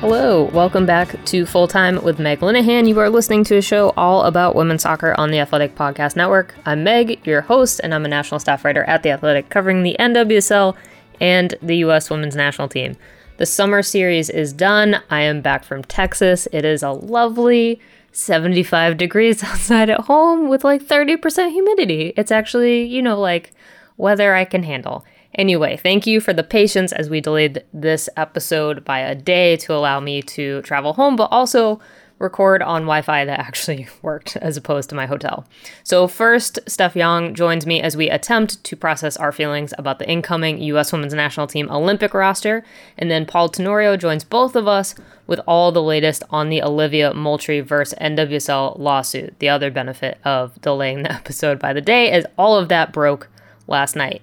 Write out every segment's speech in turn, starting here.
Hello, welcome back to Full Time with Meg Linehan. You are listening to a show all about women's soccer on the Athletic Podcast Network. I'm Meg, your host, and I'm a national staff writer at The Athletic, covering the NWSL and the U.S. women's national team. The summer series is done. I am back from Texas. It is a lovely 75 degrees outside at home with like 30% humidity. It's actually, you know, like weather I can handle. Anyway, thank you for the patience as we delayed this episode by a day to allow me to travel home, but also record on Wi Fi that actually worked as opposed to my hotel. So, first, Steph Yang joins me as we attempt to process our feelings about the incoming U.S. women's national team Olympic roster. And then Paul Tenorio joins both of us with all the latest on the Olivia Moultrie versus NWSL lawsuit. The other benefit of delaying the episode by the day is all of that broke last night.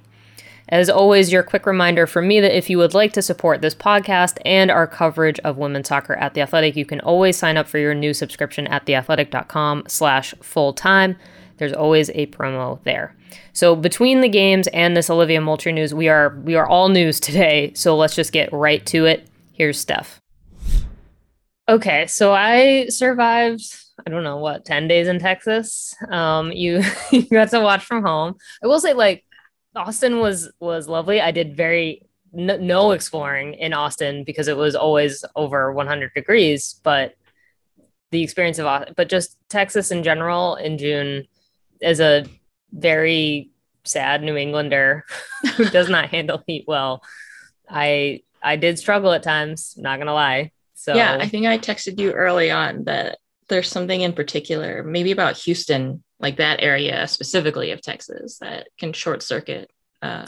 As always, your quick reminder from me that if you would like to support this podcast and our coverage of women's soccer at The Athletic, you can always sign up for your new subscription at theathletic.com slash full-time. There's always a promo there. So between the games and this Olivia Moultrie news, we are we are all news today. So let's just get right to it. Here's Steph. Okay, so I survived I don't know what 10 days in Texas. Um you you got to watch from home. I will say like Austin was was lovely. I did very no, no exploring in Austin because it was always over 100 degrees, but the experience of Austin, but just Texas in general in June as a very sad New Englander who does not handle heat well. I I did struggle at times, not gonna lie. So yeah, I think I texted you early on that there's something in particular, maybe about Houston, like that area specifically of Texas, that can short circuit uh,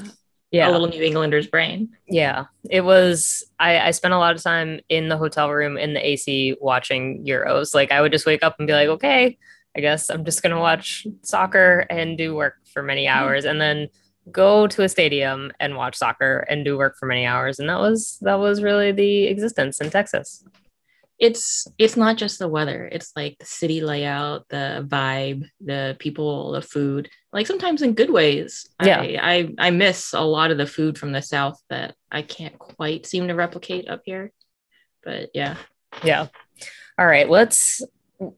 yeah. a little New Englander's brain. Yeah, it was. I, I spent a lot of time in the hotel room in the AC watching Euros. Like I would just wake up and be like, okay, I guess I'm just gonna watch soccer and do work for many hours, mm-hmm. and then go to a stadium and watch soccer and do work for many hours. And that was that was really the existence in Texas it's it's not just the weather. It's like the city layout the vibe the people the food. Like sometimes in good ways. Yeah. I, I, I miss a lot of the food from the south that i can't quite seem to replicate up here. But yeah. Yeah. All right let's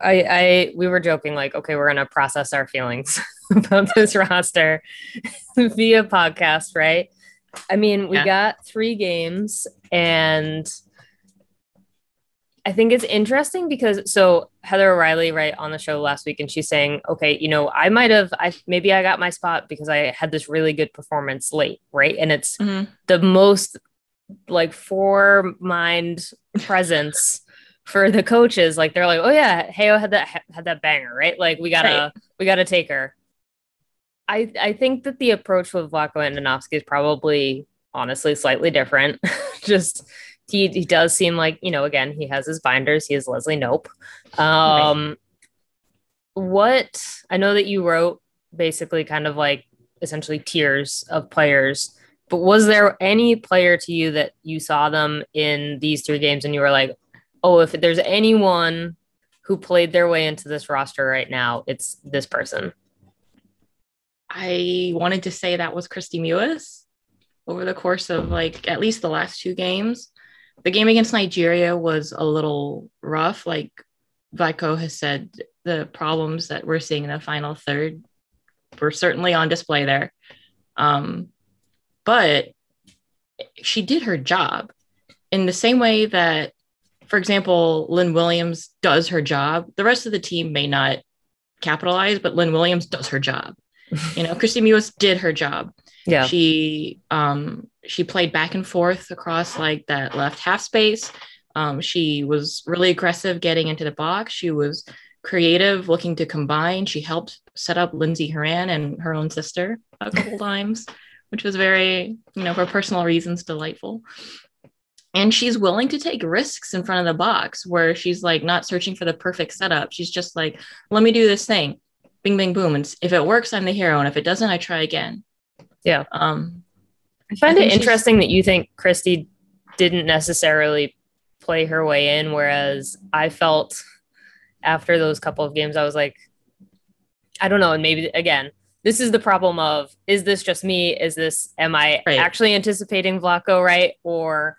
i i we were joking like okay we're gonna process our feelings about this roster via podcast right? I mean we yeah. got three games and I think it's interesting because so Heather O'Reilly, right, on the show last week, and she's saying, okay, you know, I might have, I maybe I got my spot because I had this really good performance late, right? And it's mm-hmm. the most like for mind presence for the coaches. Like they're like, oh yeah, Heyo had that had that banger, right? Like we gotta right. we gotta take her. I I think that the approach with Vlatko Andonovski is probably honestly slightly different. Just he, he does seem like you know again he has his binders he is leslie knope um right. what i know that you wrote basically kind of like essentially tiers of players but was there any player to you that you saw them in these three games and you were like oh, if there's anyone who played their way into this roster right now, it's this person. I wanted to say that was Kristie Mewis over the course of like at least the last two games. The game against Nigeria was a little rough. Like Vico has said, the problems that we're seeing in the final third were certainly on display there. Um, but she did her job in the same way that, for example, Lynn Williams does her job. The rest of the team may not capitalize, but Lynn Williams does her job. You know, Kristie Mewis did her job. Yeah. She um she played back and forth across like that left half space. Um, she was really aggressive getting into the box. She was creative, looking to combine. She helped set up Lindsey Horan and her own sister a couple times, which was very, you know, for personal reasons, delightful. And she's willing to take risks in front of the box where she's like not searching for the perfect setup. She's just like, let me do this thing. Bing, bing, boom. And if it works, I'm the hero. And if it doesn't, I try again. Yeah. Um, I find I it interesting that you think Kristie didn't necessarily play her way in, whereas I felt after those couple of games, I was like, I don't know. And maybe again, this is the problem of is this just me? Is this am I right. actually anticipating Vlatko right? Or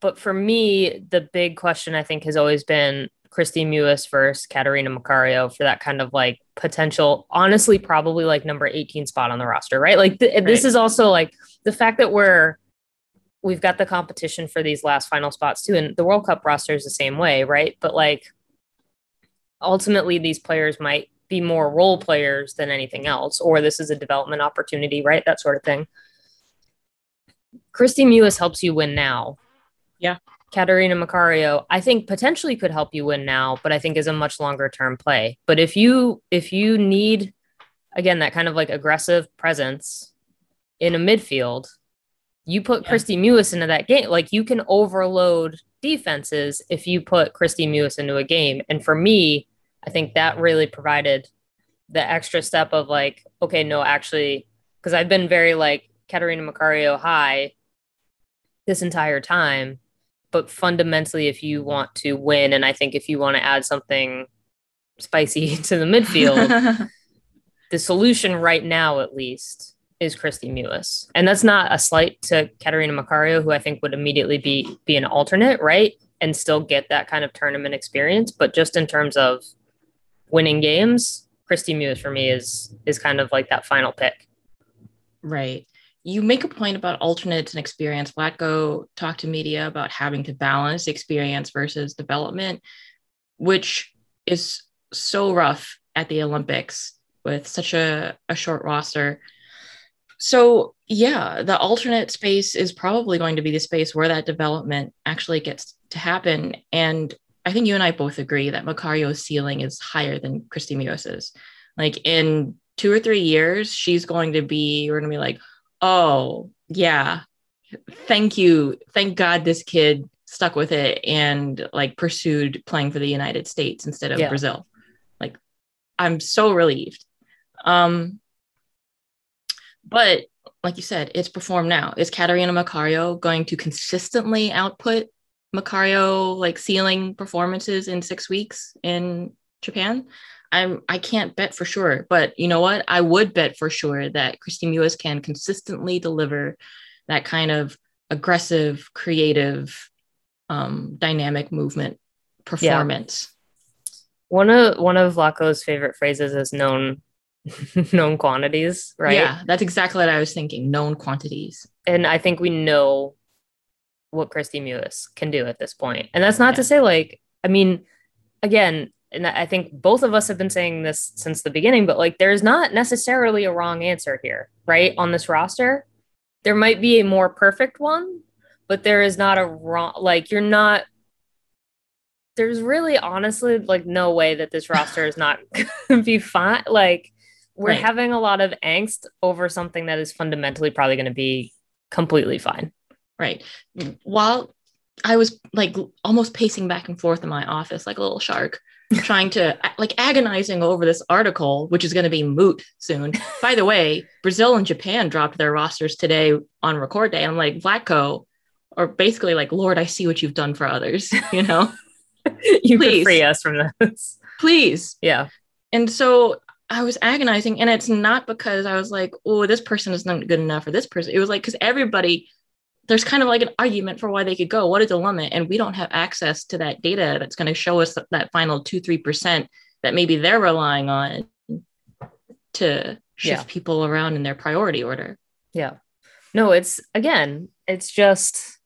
but for me, the big question I think has always been Kristie Mewis versus Catarina Macario for that kind of like potential, honestly, probably like number 18 spot on the roster, right? Like th- right. this is also like the fact that we're we've got the competition for these last final spots too. And the World Cup roster is the same way, right? But like ultimately these players might be more role players than anything else, or this is a development opportunity, right? That sort of thing. Kristie Mewis helps you win now. Yeah. Catarina Macario, I think potentially could help you win now, but I think is a much longer term play. But if you if you need again that kind of like aggressive presence in a midfield, you put yeah. Kristie Mewis into that game. Like you can overload defenses if you put Kristie Mewis into a game. And for me, I think that really provided the extra step of like, okay, no, actually, because I've been very like Catarina Macario high this entire time. But fundamentally, if you want to win, and I think if you want to add something spicy to the midfield, the solution right now, at least, is Kristie Mewis. And that's not a slight to Catarina Macario, who I think would immediately be be an alternate, right? And still get that kind of tournament experience. But just in terms of winning games, Kristie Mewis for me is is kind of like that final pick. Right. You make a point about alternates and experience. Vlatko talked to media about having to balance experience versus development, which is so rough at the Olympics with such a, a short roster. So, yeah, the alternate space is probably going to be the space where that development actually gets to happen. And I think you and I both agree that Macario's ceiling is higher than Kristie Mewis's. Like in two or three years, she's going to be, we're going to be like, oh, yeah, thank you. Thank God this kid stuck with it and like pursued playing for the United States instead of yeah. Brazil. Like, I'm so relieved. Um, but like you said, it's performed now. Is Catarina Macario going to consistently output Macario like ceiling performances in six weeks in Japan. I'm I can't bet for sure, but you know what? I would bet for sure that Kristie Mewis can consistently deliver that kind of aggressive, creative, um, dynamic movement performance. Yeah. One of one of Vlatko's favorite phrases is known known quantities, right? Yeah, that's exactly what I was thinking. Known quantities. And I think we know what Kristie Mewis can do at this point. And that's not yeah. to say like, I mean, again, and I think both of us have been saying this since the beginning, but like there's not necessarily a wrong answer here, right? On this roster. There might be a more perfect one, but there is not a wrong like you're not there's really honestly like no way that this roster is not gonna be fine. Like we're right. having a lot of angst over something that is fundamentally probably going to be completely fine. Right. While I was like almost pacing back and forth in my office like a little shark, trying to like agonizing over this article, which is going to be moot soon. By the way, Brazil and Japan dropped their rosters today on record day. I'm like, Vlatko, or basically like, Lord, I see what you've done for others, you know? you Please. free us from this. Please. Yeah. And so I was agonizing, and it's not because I was like, oh, this person is not good enough or this person. It was like, because everybody, there's kind of like an argument for why they could go. What is the limit? And we don't have access to that data that's going to show us that, that final two, 3% that maybe they're relying on to shift yeah. people around in their priority order. Yeah. No, it's again, it's just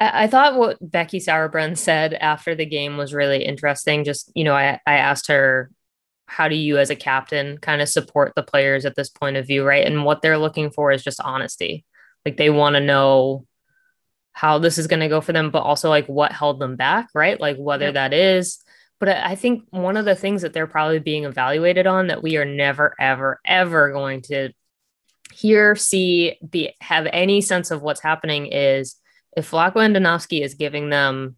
I, I thought what Becky Sauerbrunn said after the game was really interesting. Just, you know, I, I asked her, how do you as a captain kind of support the players at this point of view, right? And what they're looking for is just honesty. Like they want to know how this is going to go for them, but also like what held them back, right? Like whether yep. that is. But I think one of the things that they're probably being evaluated on that we are never, ever, ever going to hear, see, be have any sense of what's happening is if Vlatko Andonovski is giving them,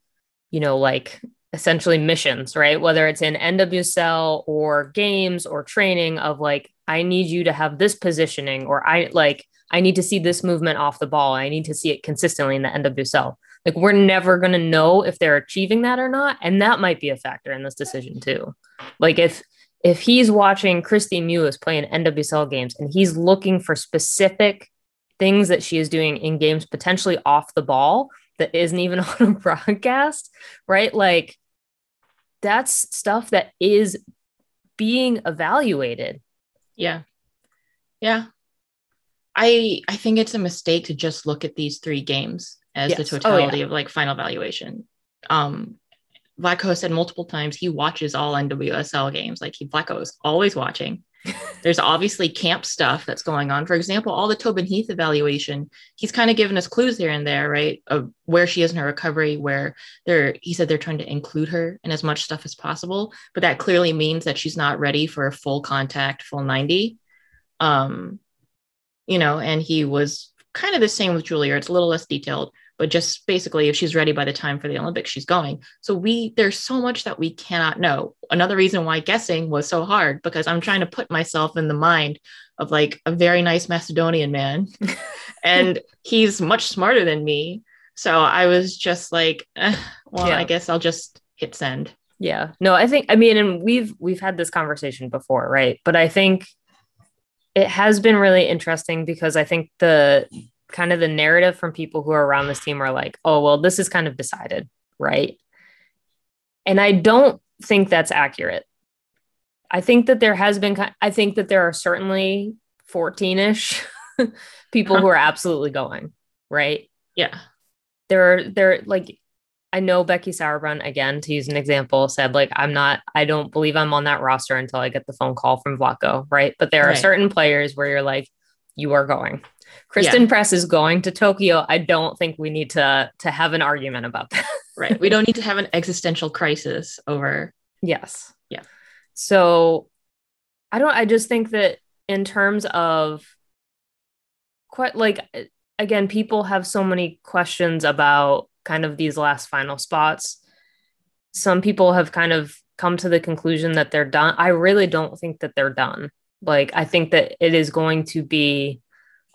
you know, like essentially missions, right? Whether it's in NWSL or games or training of like, I need you to have this positioning, or I like, I need to see this movement off the ball. I need to see it consistently in the NWSL. Like, we're never going to know if they're achieving that or not. And that might be a factor in this decision too. Like, if, if he's watching Kristie Mewis playing NWSL games and he's looking for specific things that she is doing in games potentially off the ball that isn't even on a broadcast, right? Like that's stuff that is being evaluated. Yeah. Yeah. I I think it's a mistake to just look at these three games as yes. the totality oh, yeah. of like final valuation. Um Vlatko said multiple times he watches all NWSL games. Like he Vlatko is always watching. There's obviously camp stuff that's going on. For example, all the Tobin Heath evaluation, he's kind of given us clues here and there, right? Of where she is in her recovery, where they're he said they're trying to include her in as much stuff as possible. But that clearly means that she's not ready for a full contact, full 90. Um, you know, and he was kind of the same with Julia. It's a little less detailed, but just basically if she's ready by the time for the olympics she's going. So we there's so much that we cannot know. Another reason why guessing was so hard because i'm trying to put myself in the mind of like a very nice macedonian man and he's much smarter than me. So i was just like eh, well yeah. i guess i'll just hit send. Yeah. No i think i mean and we've we've had this conversation before right? But i think it has been really interesting because i think the kind of the narrative from people who are around this team are like, oh, well, this is kind of decided, right? And I don't think that's accurate. I think that there has been, I think that there are certainly 14 ish people who uh-huh. are absolutely going, right? Yeah. There are, there, like, I know Becky Sauerbrunn, again, to use an example, said, like, I'm not, I don't believe I'm on that roster until I get the phone call from Vlatko, right? But there right. are certain players where you're like, you are going. Christen yeah. Press is going to Tokyo. I don't think we need to to have an argument about that. right. We don't need to have an existential crisis over. Yes. Yeah. So I don't I just think that in terms of quite like again people have so many questions about kind of these last final spots. Some people have kind of come to the conclusion that they're done. I really don't think that they're done. Like I think that it is going to be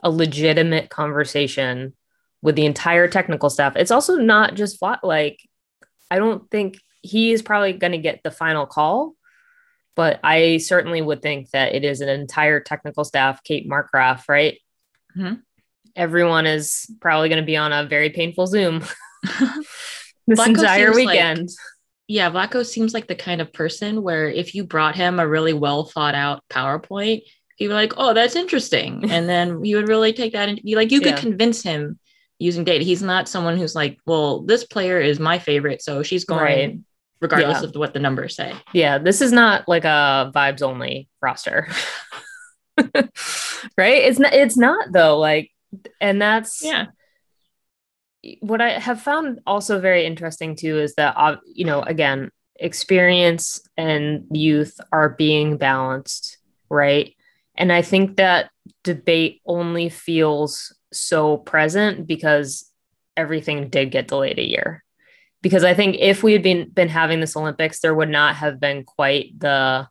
a legitimate conversation with the entire technical staff. It's also not just Vlatko, like, I don't think he is probably going to get the final call, but I certainly would think that it is an entire technical staff, Kate Markgraf, right? Mm-hmm. Everyone is probably going to be on a very painful Zoom this entire weekend. Like, yeah, Vlatko seems like the kind of person where if you brought him a really well thought out PowerPoint, he'd be like, "Oh, that's interesting," and then he would really take that and be like, you could yeah. convince him using data. He's not someone who's like, "Well, this player is my favorite, so she's going." Right. Regardless yeah. of what the numbers say. Yeah, this is not like a vibes only roster. right? It's not it's not though, like and that's yeah what I have found also very interesting too is that, you know, again, experience and youth are being balanced, right? And I think that debate only feels so present because everything did get delayed a year. Because I think if we had been been having this Olympics, there would not have been quite the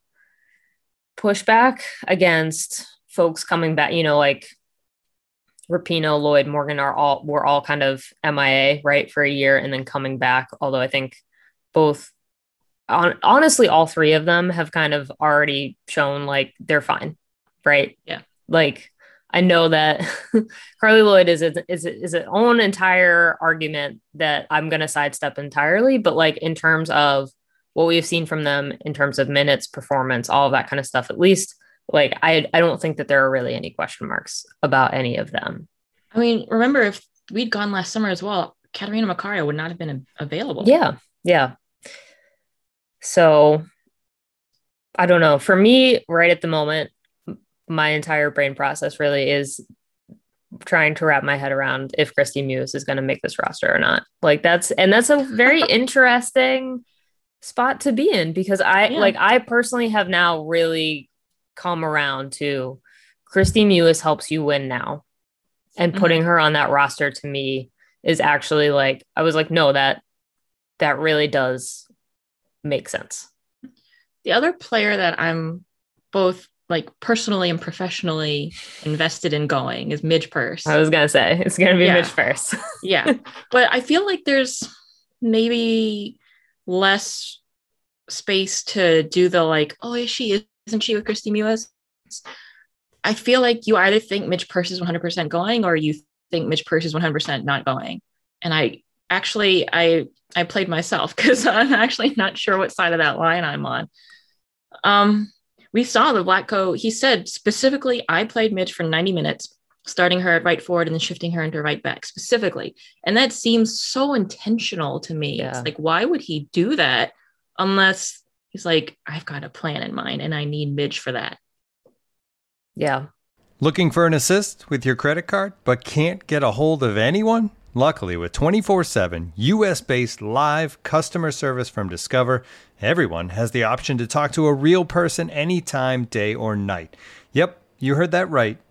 pushback against folks coming back, you know, like Rapinoe, Lloyd, Morgan are all were all kind of MIA right for a year and then coming back. Although I think both, on, honestly, all three of them have kind of already shown like they're fine, right? Yeah. Like I know that Carli Lloyd is is is its own entire argument that I'm going to sidestep entirely, but like in terms of what we've seen from them in terms of minutes, performance, all of that kind of stuff, at least like I I don't think that there are really any question marks about any of them. I mean, remember if we'd gone last summer as well, Catarina Macario would not have been available. Yeah, yeah. So I don't know. For me, right at the moment, my entire brain process really is trying to wrap my head around if Kristie Mewis is going to make this roster or not. Like that's and that's a very interesting spot to be in because I yeah. like I personally have now really come around to Kristie Mewis helps you win now. And mm-hmm. putting her on that roster to me is actually like I was like no that that really does make sense. The other player that I'm both like personally and professionally invested in going is Midge Purce. I was gonna say it's gonna be yeah. Midge Purce. yeah, but I feel like there's maybe less space to do the like, oh, is she? Isn't she with Kristie Mewis? I feel like you either think Midge Purce is 100% going, or you think Midge Purce is 100% not going. And I actually I I played myself because I'm actually not sure what side of that line I'm on. Um, we saw the Vlatko, he said specifically, I played Midge for 90 minutes, starting her at right forward and then shifting her into right back specifically. And that seems so intentional to me. Yeah. It's like, why would he do that unless he's like, I've got a plan in mind and I need Midge for that? Yeah. Looking for an assist with your credit card, but can't get a hold of anyone? Luckily, with 24 7 US based live customer service from Discover, everyone has the option to talk to a real person anytime, day or night. Yep, you heard that right.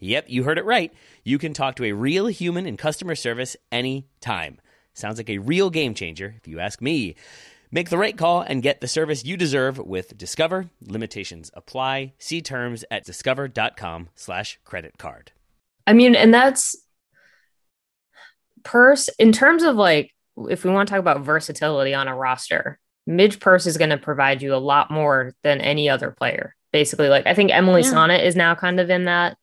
Yep, you heard it right. You can talk to a real human in customer service anytime. Sounds like a real game changer, if you ask me. Make the right call and get the service you deserve with Discover. Limitations apply. See terms at discover.com slash credit card. I mean, and that's Purce, in terms of like, if we want to talk about versatility on a roster, Midge Purce is going to provide you a lot more than any other player. Basically, like I think Emily yeah. Sonnett is now kind of in that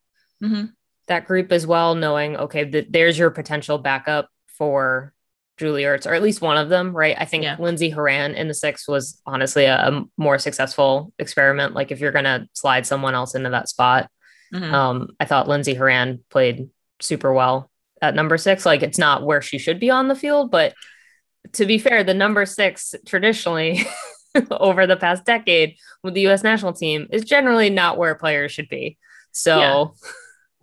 mm-hmm. that group as well, knowing okay, th- there's your potential backup for Julie Ertz, or at least one of them, right? I think yeah. Lindsey Horan in the six was honestly a, a, more successful experiment. Like if you're going to slide someone else into that spot, mm-hmm. um, I thought Lindsey Horan played super well at number six. Like it's not where she should be on the field, but to be fair, the number six traditionally over the past decade with the US national team is generally not where players should be. So yeah.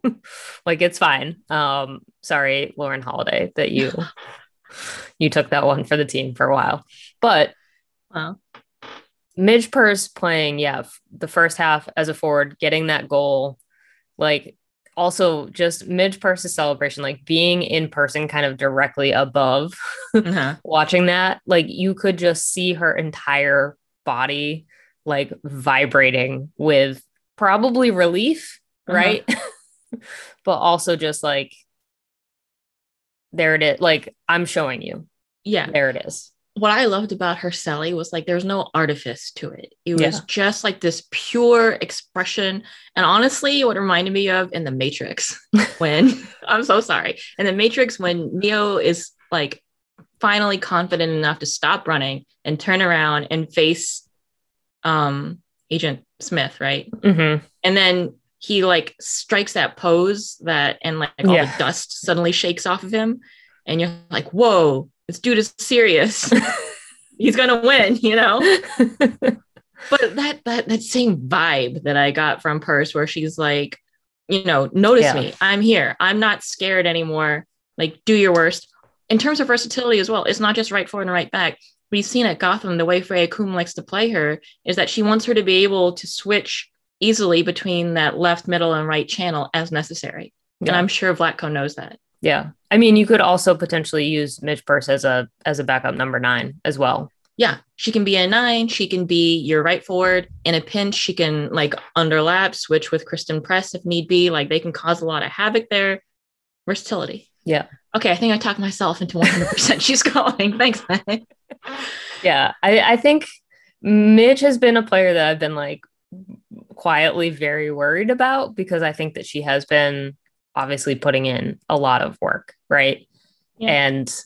like it's fine. Um sorry, Lauren Holiday, that you you took that one for the team for a while. But wow. Midge Purce playing, yeah, the first half as a forward, getting that goal, like also just Midge Purce's celebration, like being in person kind of directly above, uh-huh. watching that, like you could just see her entire body like vibrating with probably relief, uh-huh. right? But also just like there it is. Like I'm showing you. Yeah. There it is what I loved about her Sally was like there's no artifice to it. It was yeah. just like this pure expression. And honestly, what reminded me of in the Matrix when I'm so sorry. In the Matrix, when Neo is like finally confident enough to stop running and turn around and face um Agent Smith, right? Mm-hmm. And then he like strikes that pose that and like all yeah. the dust suddenly shakes off of him. And you're like, whoa, this dude is serious. He's gonna win, you know. but that that that same vibe that I got from Purce, where she's like, you know, notice yeah. me. I'm here. I'm not scared anymore. like do your worst. In terms of versatility as well, it's not just right forward and right back. We've seen at Gotham the way Freya Coombe likes to play her is that she wants her to be able to switch easily between that left, middle, and right channel as necessary. Yeah. And I'm sure Vlatko knows that. Yeah. I mean, you could also potentially use Midge Purce as a as a backup number nine as well. Yeah, she can be a nine. She can be your right forward in a pinch. She can like underlap, switch with Christen Press if need be. Like they can cause a lot of havoc there. Versatility. Yeah. Okay, I think I talked myself into 100%. She's going. Thanks, man. Yeah, I, I think Midge has been a player that I've been like quietly very worried about because I think that she has been obviously putting in a lot of work, right? Yeah. And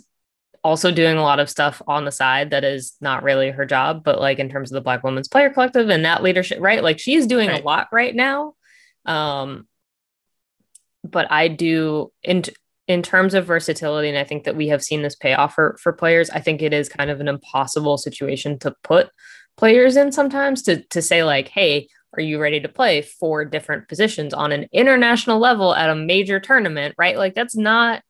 also doing a lot of stuff on the side that is not really her job, but like in terms of the Black Women's Player Collective and that leadership, right? Like she's doing right. a lot right now. Um, but I do in in terms of versatility, and I think that we have seen this pay off for, for players. I think it is kind of an impossible situation to put players in sometimes to to say like, hey, are you ready to play four different positions on an international level at a major tournament? Right? Like that's not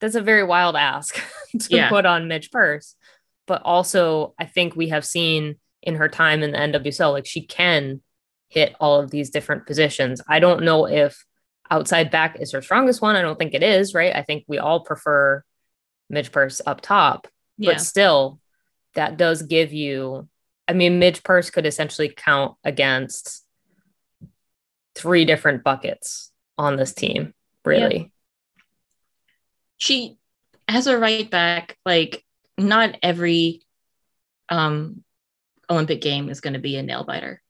that's a very wild ask to yeah. put on Midge Purce. But also, I think we have seen in her time in the NWSL, like she can hit all of these different positions. I don't know if outside back is her strongest one. I don't think it is, right? I think we all prefer Midge Purce up top, yeah. but still, that does give you. I mean, Midge Purce could essentially count against three different buckets on this team, really. Yeah. She, as a right back, like not every um Olympic game is going to be a nail biter.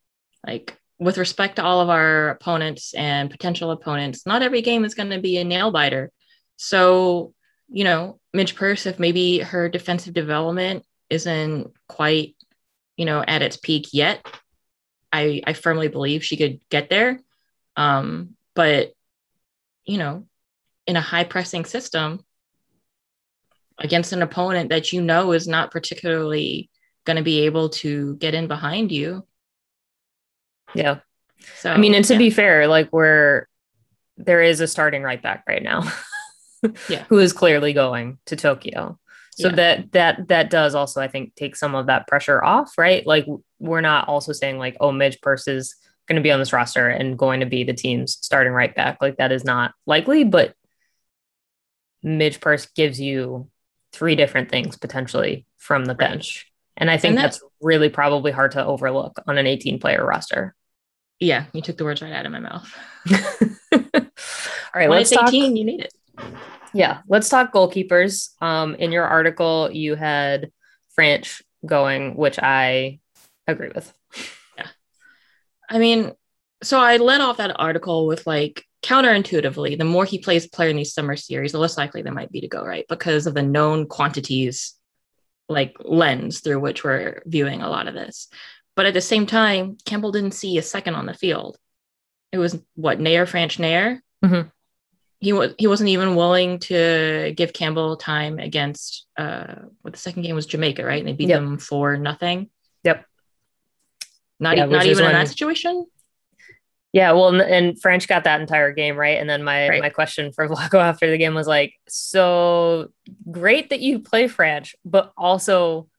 Like with respect to all of our opponents and potential opponents, not every game is going to be a nail biter. So, you know, Midge Purce, if maybe her defensive development isn't quite, you know, at its peak yet, I, I firmly believe she could get there. Um, but, you know, in a high pressing system against an opponent that you know is not particularly going to be able to get in behind you, yeah. So I mean, and to yeah. be fair, like where there is a starting right back right now. yeah. Who is clearly going to Tokyo. So yeah. that that that does also, I think, take some of that pressure off, right? Like we're not also saying like, oh, Midge Purce is going to be on this roster and going to be the team's starting right back. Like that is not likely, but Midge Purce gives you three different things potentially from the bench. And I think and that's, that's really probably hard to overlook on an 18 player roster. Yeah, you took the words right out of my mouth. All right, when let's it's 18, talk, you need it. Yeah, let's talk goalkeepers. Um, in your article, you had Franch going, which I agree with. Yeah. I mean, so I led off that article with like counterintuitively, the more he plays player in these summer series, the less likely they might be to go right because of the known quantities like lens through which we're viewing a lot of this. But at the same time, Campbell didn't see a second on the field. It was what Naeher Franch Naeher. Mm-hmm. He was he wasn't even willing to give Campbell time against uh what the second game was Jamaica, right? And they beat yep. them for nothing. Yep. Not, yeah, not even in that situation. Yeah, well, and Franch got that entire game right, and then my right. my question for Vlatko after the game was like, so great that you play Franch, but also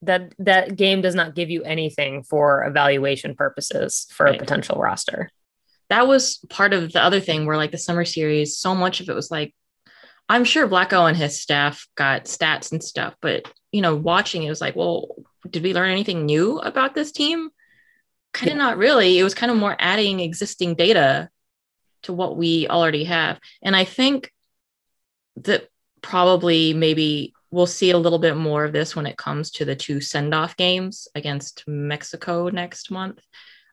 that that game does not give you anything for evaluation purposes for right. a potential roster. That was part of the other thing where like the summer series, so much of it was like, I'm sure Vlatko and his staff got stats and stuff, but you know, watching it was like, well, did we learn anything new about this team? Kind of yeah. not really. It was kind of more adding existing data to what we already have. And I think that probably maybe we'll see a little bit more of this when it comes to the two send off games against Mexico next month.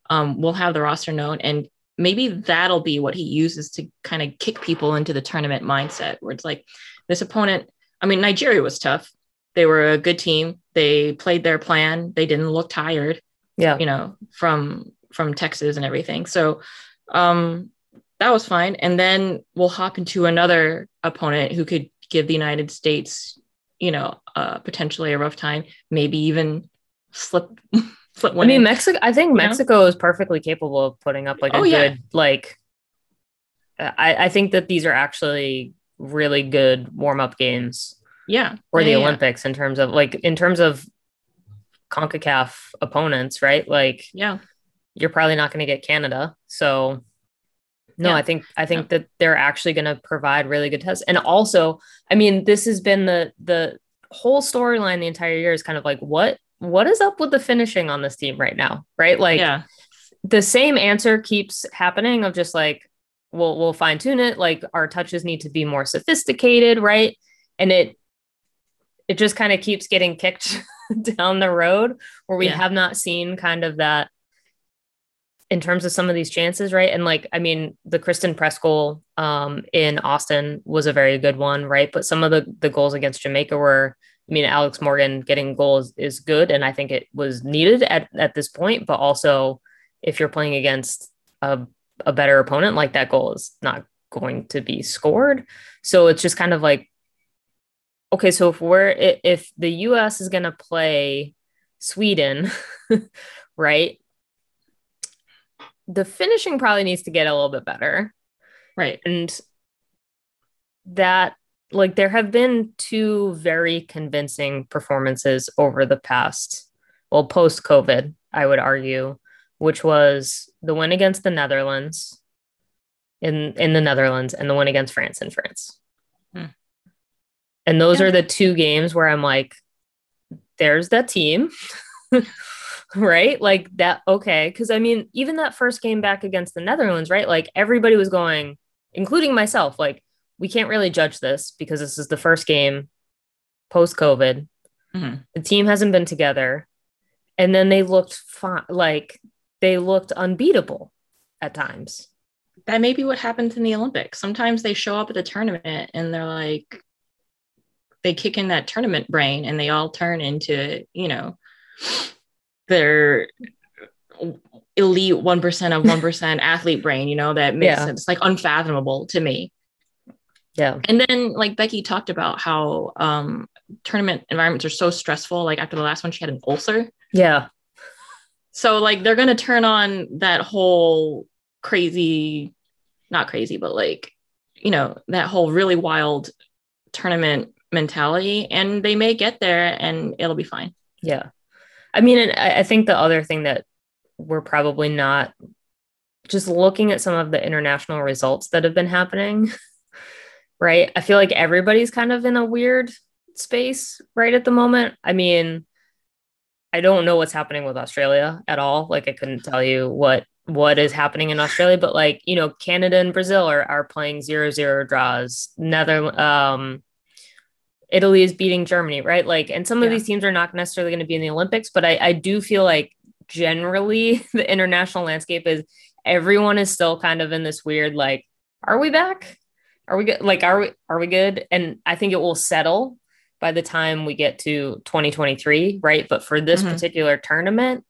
Um, we'll have the roster known, and maybe that'll be what he uses to kind of kick people into the tournament mindset where it's like this opponent. I mean, Nigeria was tough. They were a good team. They played their plan. They didn't look tired. Yeah. You know, from from Texas and everything. So um that was fine. And then we'll hop into another opponent who could give the United States you know, uh, potentially a rough time, maybe even slip. slip I mean, Mexico. I think Mexico know? is perfectly capable of putting up like a oh, good yeah. like. Uh, I, I think that these are actually really good warm up games. Yeah. For yeah, the yeah. Olympics in terms of like in terms of CONCACAF opponents, right? Like Yeah. you're probably not going to get Canada. So no, Yeah. I think I think that they're actually going to provide really good tests. And also, I mean, this has been the the whole storyline the entire year is kind of like what what is up with the finishing on this team right now, right? Like yeah. the same answer keeps happening of just like we'll we'll fine tune it like our touches need to be more sophisticated right and it it just kind of keeps getting kicked down the road where we Yeah. have not seen kind of that in terms of some of these chances right and like i mean the christen press goal um in austin was a very good one right but some of the the goals against jamaica were I mean, Alex Morgan getting goals is good, and I think it was needed at, at this point. But also, if you're playing against a, a better opponent, like that goal is not going to be scored. So it's just kind of like, okay, so if we're if the U.S. is going to play Sweden, right? The finishing probably needs to get a little bit better Right. and that like there have been two very convincing performances over the past well post covid i would argue which was the win against the netherlands in in the netherlands and the win against france in france Hmm. and those Yeah. are the two games where i'm like there's that team right like that okay because i mean even that first game back against the netherlands right like everybody was going including myself like we can't really judge this because this is the first game post covid Mhm. the team hasn't been together and then they looked fine like they looked unbeatable at times That may be what happens in the Olympics. Sometimes they show up at the tournament and they're like, they kick in that tournament brain and they all turn into, you know, their elite 1% of 1% athlete brain, you know, that makes Yeah. sense. It's like unfathomable to me. Yeah And then like Becky talked about how um tournament environments are so stressful. Like after the last one, she had an ulcer. yeah So like they're gonna turn on that whole crazy, not crazy, but like, you know, that whole really wild tournament mentality. And they may get there and it'll be fine. Yeah. I mean, and I, I think the other thing that we're probably not just looking at some of the international results that have been happening, right? I feel like everybody's kind of in a weird space right at the moment. I mean, I don't know what's happening with Australia at all. Like I couldn't tell you what what is happening in Australia, but like, you know, Canada and Brazil are are playing zero zero draws. Nether um Italy is beating Germany, right? Like, and some of these teams are not necessarily going to be in the Olympics, but I, I do feel like generally the international landscape is everyone is still kind of in this weird, like, are we back? Are we good? Like, are we, are we good? And I think it will settle by the time we get to 2023, right? But for this Mhm. particular tournament,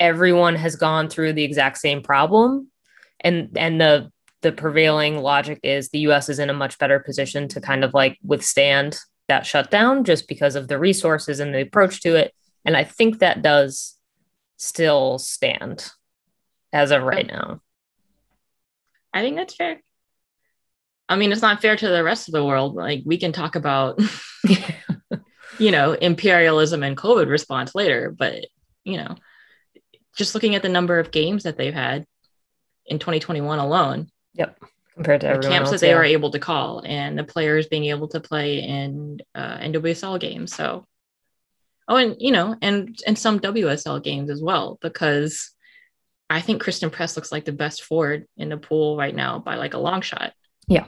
everyone has gone through the exact same problem. And, and the, the prevailing logic is the US is in a much better position to kind of like withstand that shutdown just because of the resources and the approach to it. And I think that does still stand as of right now. I think that's fair. I mean, it's not fair to the rest of the world. Like we can talk about, you know, imperialism and COVID response later, but you know, just looking at the number of games that they've had in 2021 alone, Yep. Compared to the everyone camps else, that they yeah. were able to call, and the players being able to play in uh, NWSL games. So, oh, and you know, and and some WSL games as well, because I think Christen Press looks like the best forward in the pool right now by like a long shot. Yeah.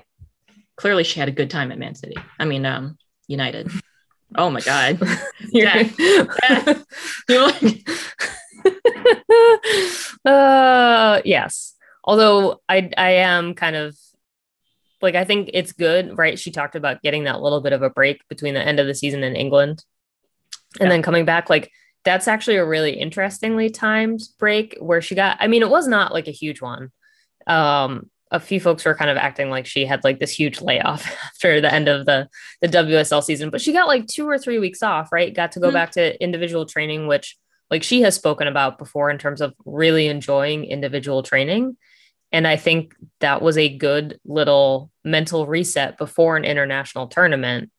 Clearly she had a good time at Man City. I mean, um, United. Oh my God. You're- You're like, uh, yes. Although I I am kind of like I think it's good, right? She talked about getting that little bit of a break between the end of the season in England and Yeah. then coming back. Like that's actually a really interestingly timed break where she got. I mean, it was not like a huge one. Um, a few folks were kind of acting like she had like this huge layoff after the end of the the WSL season, but she got like two or three weeks off, right? Got to go Mhm. back to individual training, which like she has spoken about before in terms of really enjoying individual training. And I think that was a good little mental reset before an international tournament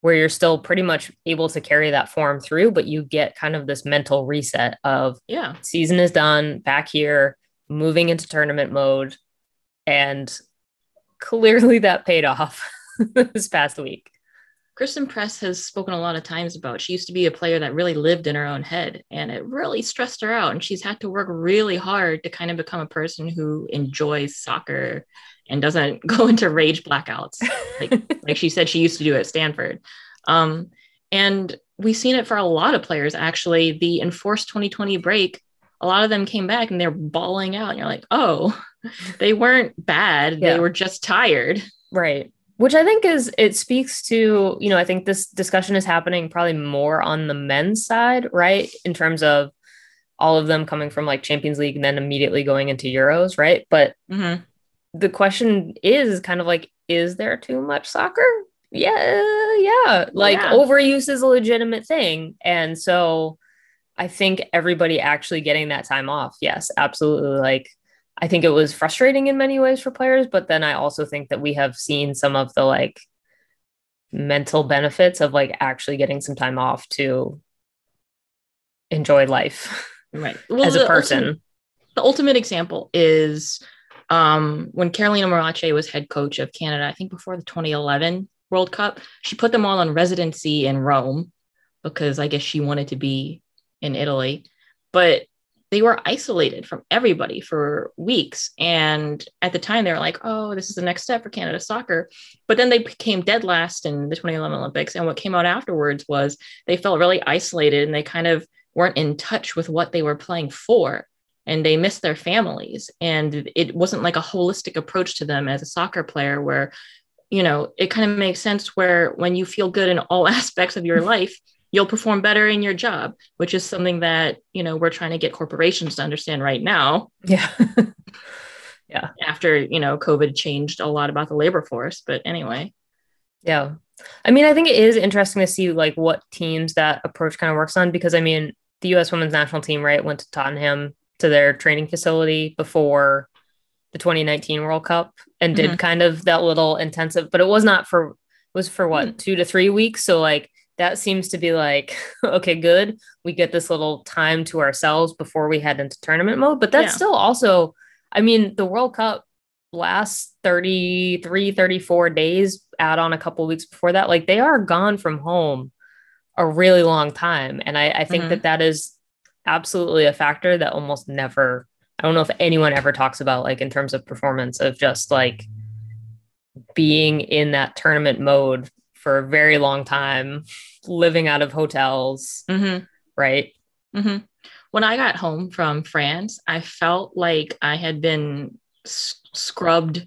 where you're still pretty much able to carry that form through, but you get kind of this mental reset of yeah, season is done, back here, moving into tournament mode. And clearly that paid off this past week. Christen Press has spoken a lot of times about she used to be a player that really lived in her own head and it really stressed her out. And she's had to work really hard to kind of become a person who enjoys soccer and doesn't go into rage blackouts like like she said she used to do at Stanford. Um, and we've seen it for a lot of players actually. The enforced 2020 break, a lot of them came back and they're bawling out. And you're like, oh, they weren't bad. Yeah. They were just tired. Right which I think is it speaks to, you know, I think this discussion is happening probably more on the men's side, right? In terms of all of them coming from like Champions League and then immediately going into Euros, right? But mm-hmm. the question is kind of like, is there too much soccer? Yeah, yeah. Like yeah. overuse is a legitimate thing. And so I think everybody actually getting that time off, yes, absolutely. Like I think it was frustrating in many ways for players, but then I also think that we have seen some of the like mental benefits of like actually getting some time off to enjoy life right well, as a person. Ultimate, the ultimate example is um, when Carolina Morace was head coach of Canada, I think before the 2011 World Cup, she put them all on residency in Rome because I guess she wanted to be in Italy. But they were isolated from everybody for weeks. And at the time, they were like, oh, this is the next step for Canada soccer. But then they became dead last in the 2011 Olympics. And what came out afterwards was they felt really isolated and they kind of weren't in touch with what they were playing for. And they missed their families. And it wasn't like a holistic approach to them as a soccer player where, you know, it kind of makes sense where when you feel good in all aspects of your life, you'll perform better in your job, which is something that, you know, we're trying to get corporations to understand right now. Yeah. yeah. After, you know, COVID changed a lot about the labor force. But anyway. Yeah. I mean, I think it is interesting to see like what teams that approach kind of works on because I mean, the US women's national team, right, went to Tottenham to their training facility before the 2019 World Cup and did mm-hmm. kind of that little intensive, but it was not for was for what, mm-hmm. 2 to 3 weeks, so like that seems to be like okay good we get this little time to ourselves before we head into tournament mode but that's yeah. still also i mean the world cup lasts 33 34 days add on a couple weeks before that like they are gone from home a really long time and i, I think mm-hmm. that that is absolutely a factor that almost never i don't know if anyone ever talks about like in terms of performance of just like being in that tournament mode for a very long time, living out of hotels. Mm-hmm. Right. Mm-hmm. When I got home from France, I felt like I had been s- scrubbed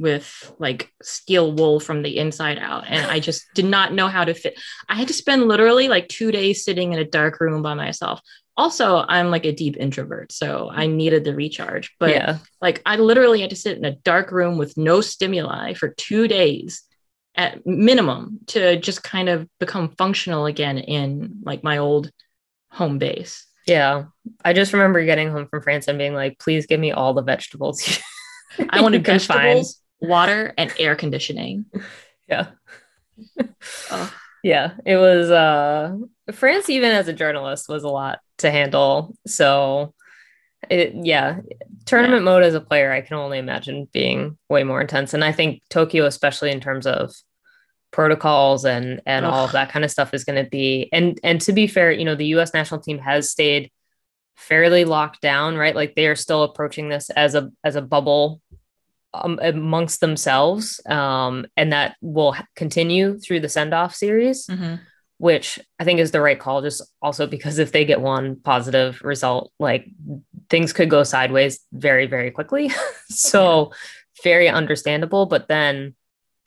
with like steel wool from the inside out. And I just did not know how to fit. I had to spend literally like two days sitting in a dark room by myself. Also, I'm like a deep introvert, so I needed the recharge. But yeah. like I literally had to sit in a dark room with no stimuli for two days at minimum to just kind of become functional again in like my old home base. Yeah. I just remember getting home from France and being like, please give me all the vegetables. I wanted vegetables, find. water, and air conditioning. Yeah. oh. Yeah. It was uh France, even as a journalist, was a lot to handle. So it, yeah, tournament yeah. mode as a player, I can only imagine being way more intense. And I think Tokyo, especially in terms of protocols and and Ugh. all of that kind of stuff is going to be and and to be fair you know the US national team has stayed fairly locked down right like they are still approaching this as a as a bubble um, amongst themselves um, and that will continue through the send off series mm-hmm. which i think is the right call just also because if they get one positive result like things could go sideways very very quickly so very understandable but then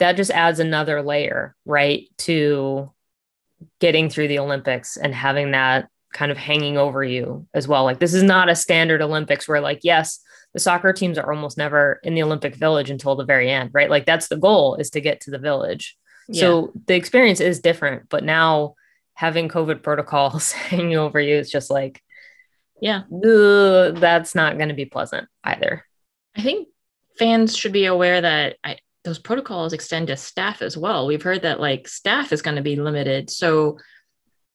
that just adds another layer, right, to getting through the Olympics and having that kind of hanging over you as well. Like this is not a standard Olympics where like yes, the soccer teams are almost never in the Olympic village until the very end, right? Like that's the goal is to get to the village. Yeah. So the experience is different, but now having COVID protocols hanging over you is just like, yeah, that's not going to be pleasant either. I think fans should be aware that I, those protocols extend to staff as well. We've heard that like staff is going to be limited. So,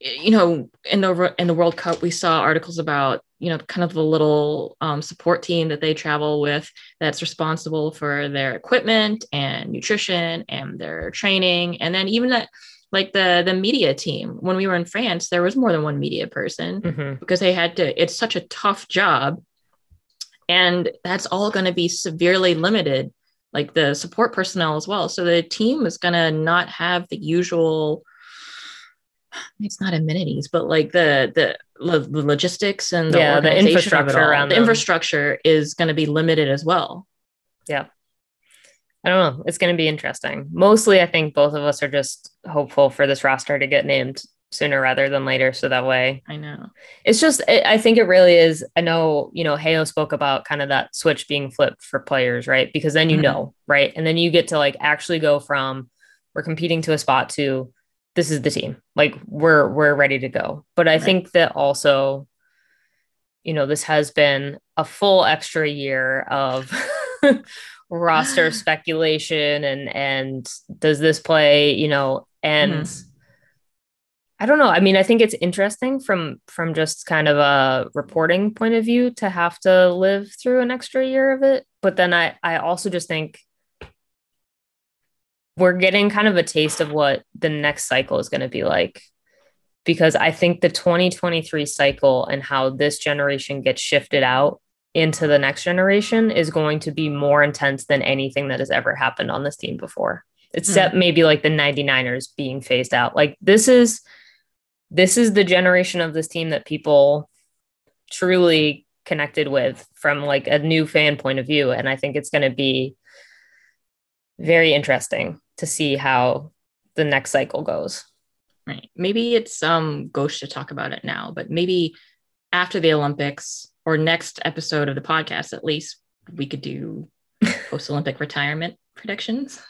you know, in the in the World Cup, we saw articles about you know kind of the little um, support team that they travel with that's responsible for their equipment and nutrition and their training, and then even that like the the media team when we were in france there was more than one media person mm-hmm. because they had to it's such a tough job and that's all going to be severely limited like the support personnel as well so the team is going to not have the usual it's not amenities but like the the, the logistics and the, yeah, the infrastructure around the them. infrastructure is going to be limited as well yeah I don't know. It's going to be interesting. Mostly, I think both of us are just hopeful for this roster to get named sooner rather than later. So that way, I know. It's just, I think it really is. I know, you know, Heyo spoke about kind of that switch being flipped for players, right? Because then you mm-hmm. know, right? And then you get to like actually go from we're competing to a spot to this is the team. Like we're we're ready to go. But I right. think that also, you know, this has been a full extra year of roster speculation and and does this play you know and mm-hmm. I don't know. I mean, I think it's interesting from from just kind of a reporting point of view to have to live through an extra year of it. But then I I also just think we're getting kind of a taste of what the next cycle is going to be like because I think the 2023 cycle and how this generation gets shifted out into the next generation is going to be more intense than anything that has ever happened on this team before except mm. maybe like the 99ers being phased out like this is this is the generation of this team that people truly connected with from like a new fan point of view. And i think it's going to be very interesting to see how the next cycle goes. Right. Maybe it's um gauche to talk about it now but maybe after the olympics or next episode of the podcast, at least we could do post Olympic retirement predictions.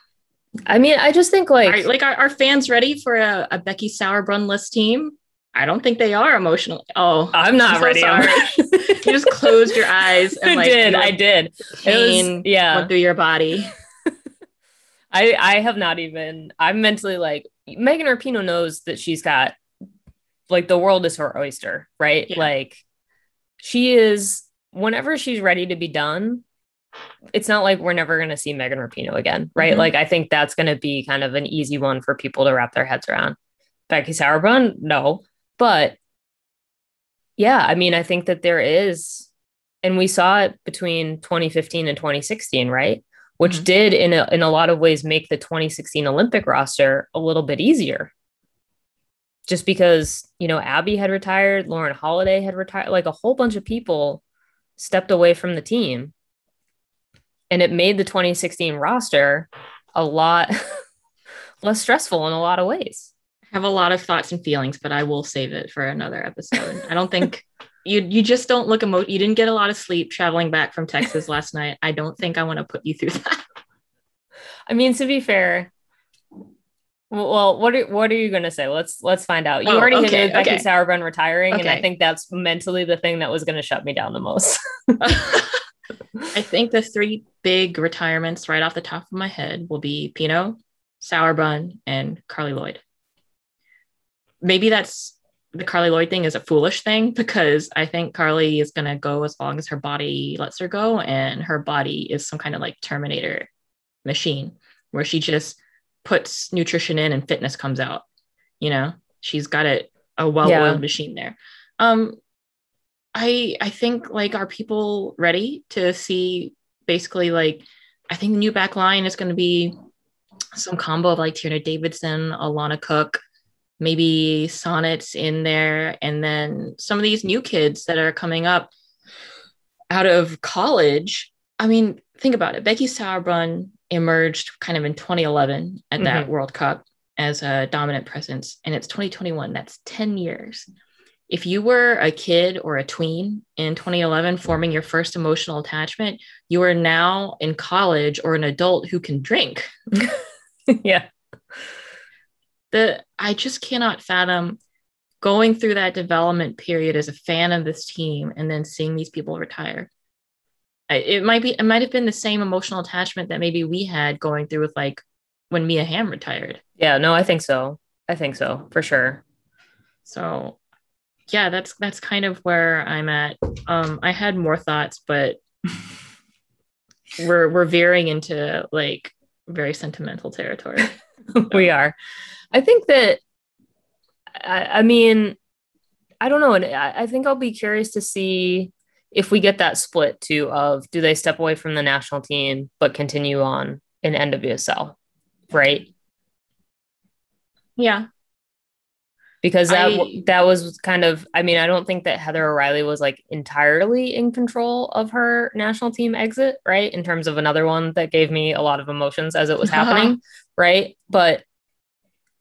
I mean, I just think like are, like are, are fans ready for a, a Becky Sauerbrunn team? I don't think they are emotional. Oh, I'm not I'm ready. sorry. you just closed your eyes and like, I did. I did. Pain was, yeah. went through your body. I I have not even. I'm mentally like Megan Rapinoe knows that she's got like the world is her oyster, right? Yeah. Like she is whenever she's ready to be done it's not like we're never going to see Megan Rapinoe again, right? Mm-hmm. Like I think that's going to be kind of an easy one for people to wrap their heads around. Becky Sauerbrunn, no, but yeah, I mean, I think that there is, and we saw it between 2015 and 2016, right? Which mm-hmm. did in a, in a lot of ways make the 2016 Olympic roster a little bit easier just because, you know, Abby had retired, Lauren Holiday had retired, like a whole bunch of people stepped away from the team. And it made the 2016 roster a lot less stressful in a lot of ways. I have a lot of thoughts and feelings, but I will save it for another episode. I don't think you you just don't look emo you didn't get a lot of sleep traveling back from Texas last night. I don't think I want to put you through that. I mean, to be fair, well, what are what are you going to say? Let's let's find out. You oh, already okay, hinted Becky okay. Sauerbrunn retiring, okay. and I think that's mentally the thing that was going to shut me down the most. I think the three big retirements right off the top of my head will be Pinoe, Sauerbrunn, and Carli Lloyd. Maybe that's the Carli Lloyd thing is a foolish thing because I think Carli is going to go as long as her body lets her go, and her body is some kind of like Terminator machine where she just puts nutrition in and fitness comes out. You know, she's got it a well-oiled yeah. machine there. Um, I I think like are people ready to see basically like I think the new back line is going to be some combo of like Tierna Davidson, Alana Cook, maybe Sonnett's in there, and then some of these new kids that are coming up out of college. I mean, think about it. Becky Sauerbrunn emerged kind of in 2011 at that mm-hmm. World Cup as a dominant presence, and it's 2021. That's 10 years. If you were a kid or a tween in 2011 forming your first emotional attachment, you are now in college or an adult who can drink. yeah. The I just cannot fathom going through that development period as a fan of this team and then seeing these people retire. it might be it might have been the same emotional attachment that maybe we had going through with like when Mia Hamm retired. Yeah, no, I think so. I think so for sure. So yeah, that's that's kind of where I'm at. Um, I had more thoughts, but we're we're veering into like very sentimental territory. we are. I think that I, I mean, I don't know. And I, I think I'll be curious to see if we get that split too of do they step away from the national team but continue on in NWSL, right? Yeah. Because that I, that was kind of I mean, I don't think that Heather O'Reilly was like entirely in control of her national team exit, right? In terms of another one that gave me a lot of emotions as it was happening, right? But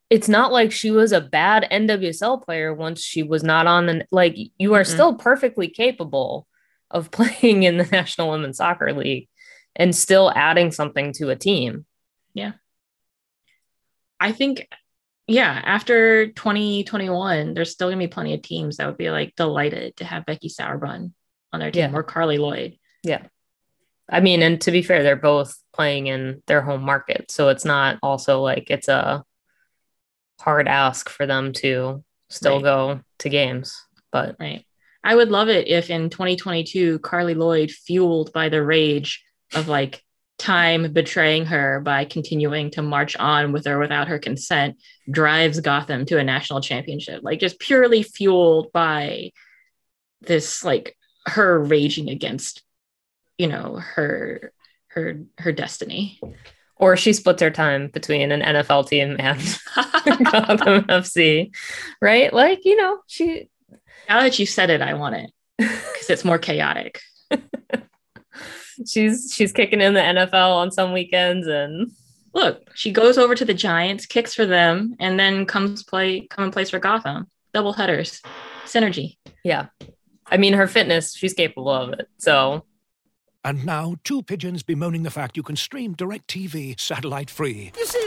it's not like she was a bad NWSL player once she was not on the like you are mm-hmm. still perfectly capable of playing in the National Women's Soccer League and still adding something to a team. Yeah. I think yeah, after 2021, there's still gonna be plenty of teams that would be like delighted to have Becky Sauerbrunn on their team yeah. or Carli Lloyd. Yeah. I mean, and to be fair, they're both playing in their home market. So it's not also like it's a hard ask for them to still right. go to games. But right. I would love it if in 2022, Carli Lloyd, fueled by the rage of like time betraying her by continuing to march on with or without her consent, drives Gotham to a national championship. Like just purely fueled by this, like her raging against, you know, her her her destiny or she splits her time between an NFL team and Gotham FC, right? Like, you know, she. Now that you said it, I want it because it's more chaotic. she's she's kicking in the NFL on some weekends and look, she goes over to the Giants, kicks for them, and then comes play come and plays for Gotham. Double headers, synergy. Yeah, I mean her fitness, she's capable of it. So and now, two pigeons bemoaning the fact you can stream DirecTV satellite free. You see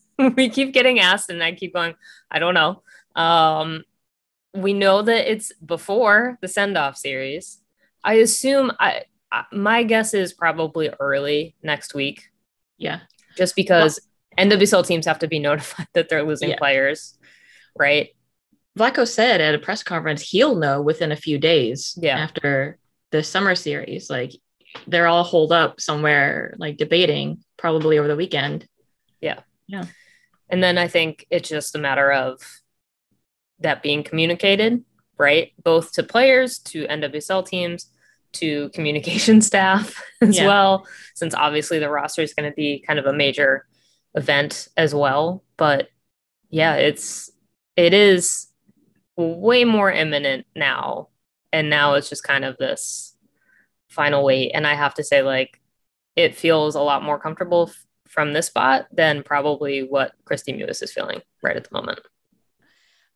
we keep getting asked, and I keep going, I don't know. Um, we know that it's before the send off series. I assume I, I, my guess is probably early next week. Yeah. Just because well, NWSL teams have to be notified that they're losing yeah. players, right? Vlatko said at a press conference he'll know within a few days yeah. after the summer series. Like they're all holed up somewhere, like debating probably over the weekend. Yeah. Yeah. And then I think it's just a matter of that being communicated, right? Both to players, to NWSL teams, to communication staff as yeah. well, since obviously the roster is going to be kind of a major event as well. But yeah, it's it is way more imminent now. And now it's just kind of this final wait. And I have to say, like, it feels a lot more comfortable from this spot than probably what Kristie Mewis is feeling right at the moment.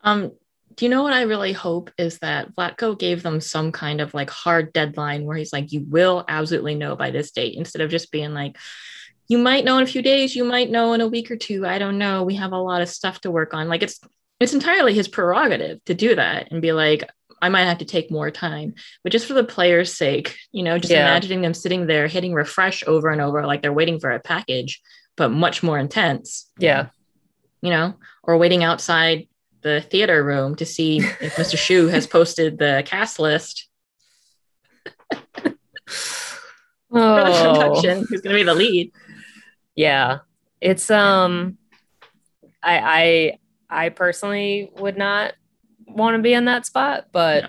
Um, do you know what I really hope is that Vlatko gave them some kind of like hard deadline where he's like, you will absolutely know by this date instead of just being like, you might know in a few days, you might know in a week or two. I don't know. We have a lot of stuff to work on. Like it's it's entirely his prerogative to do that and be like, I might have to take more time, but just for the players' sake, you know, just yeah. imagining them sitting there hitting refresh over and over like they're waiting for a package, but much more intense. Yeah. You know, or waiting outside the theater room to see if Mr. Schue has posted the cast list. oh. production, who's going to be the lead. Yeah. It's um I I I personally would not want to be in that spot, but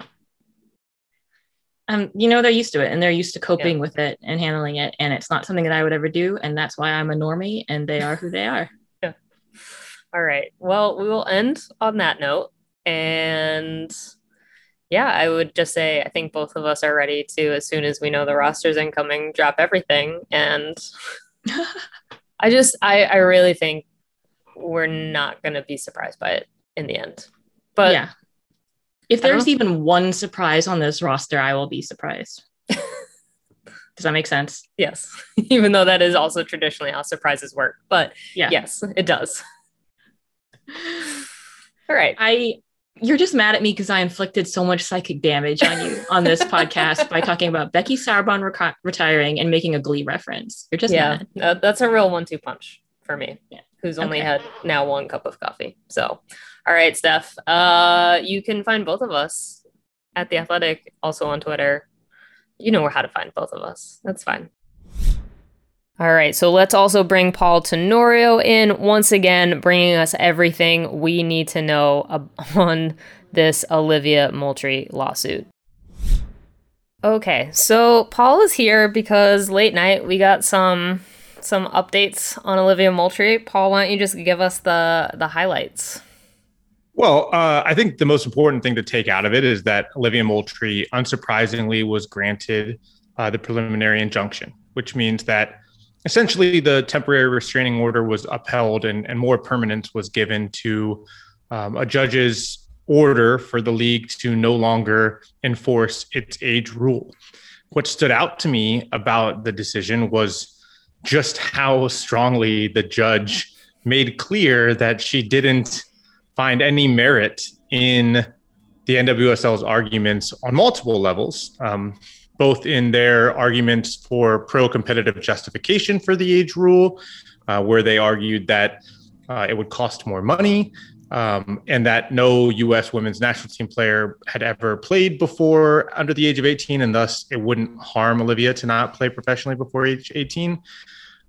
no. um, you know, they're used to it and they're used to coping yeah. with it and handling it. And it's not something that I would ever do. And that's why I'm a normie and they are who they are. Yeah. All right. Well, we will end on that note. And yeah, I would just say I think both of us are ready to, as soon as we know the roster's incoming, drop everything. And I just, I, I really think we're not going to be surprised by it in the end. But yeah, if there's even one surprise on this roster, I will be surprised. Does that make sense? Yes. Even though that is also traditionally how surprises work. But yeah. yes, it does. All right. I you're just mad at me because I inflicted so much psychic damage on you on this podcast by talking about Becky Sauerbrunn rec- retiring and making a Glee reference. You're just yeah, uh, that's a real one-two punch for me, yeah. who's only okay. had now one cup of coffee. So, all right, Steph, uh, you can find both of us at the Athletic, also on Twitter. You know how to find both of us. That's fine. All right, so let's also bring Paul Tenorio in once again, bringing us everything we need to know on this Olivia Moultrie lawsuit. Okay, so Paul is here because late night we got some some updates on Olivia Moultrie. Paul, why don't you just give us the the highlights? Well, uh, I think the most important thing to take out of it is that Olivia Moultrie, unsurprisingly, was granted uh, the preliminary injunction, which means that essentially the temporary restraining order was upheld and, and more permanence was given to um, a judge's order for the league to no longer enforce its age rule. What stood out to me about the decision was just how strongly the judge made clear that she didn't find any merit in the NWSL's arguments on multiple levels. Um, both in their arguments for pro competitive justification for the age rule, uh, where they argued that uh, it would cost more money um, and that no U.S. women's national team player had ever played before under the age of 18, and thus it wouldn't harm Olivia to not play professionally before age 18.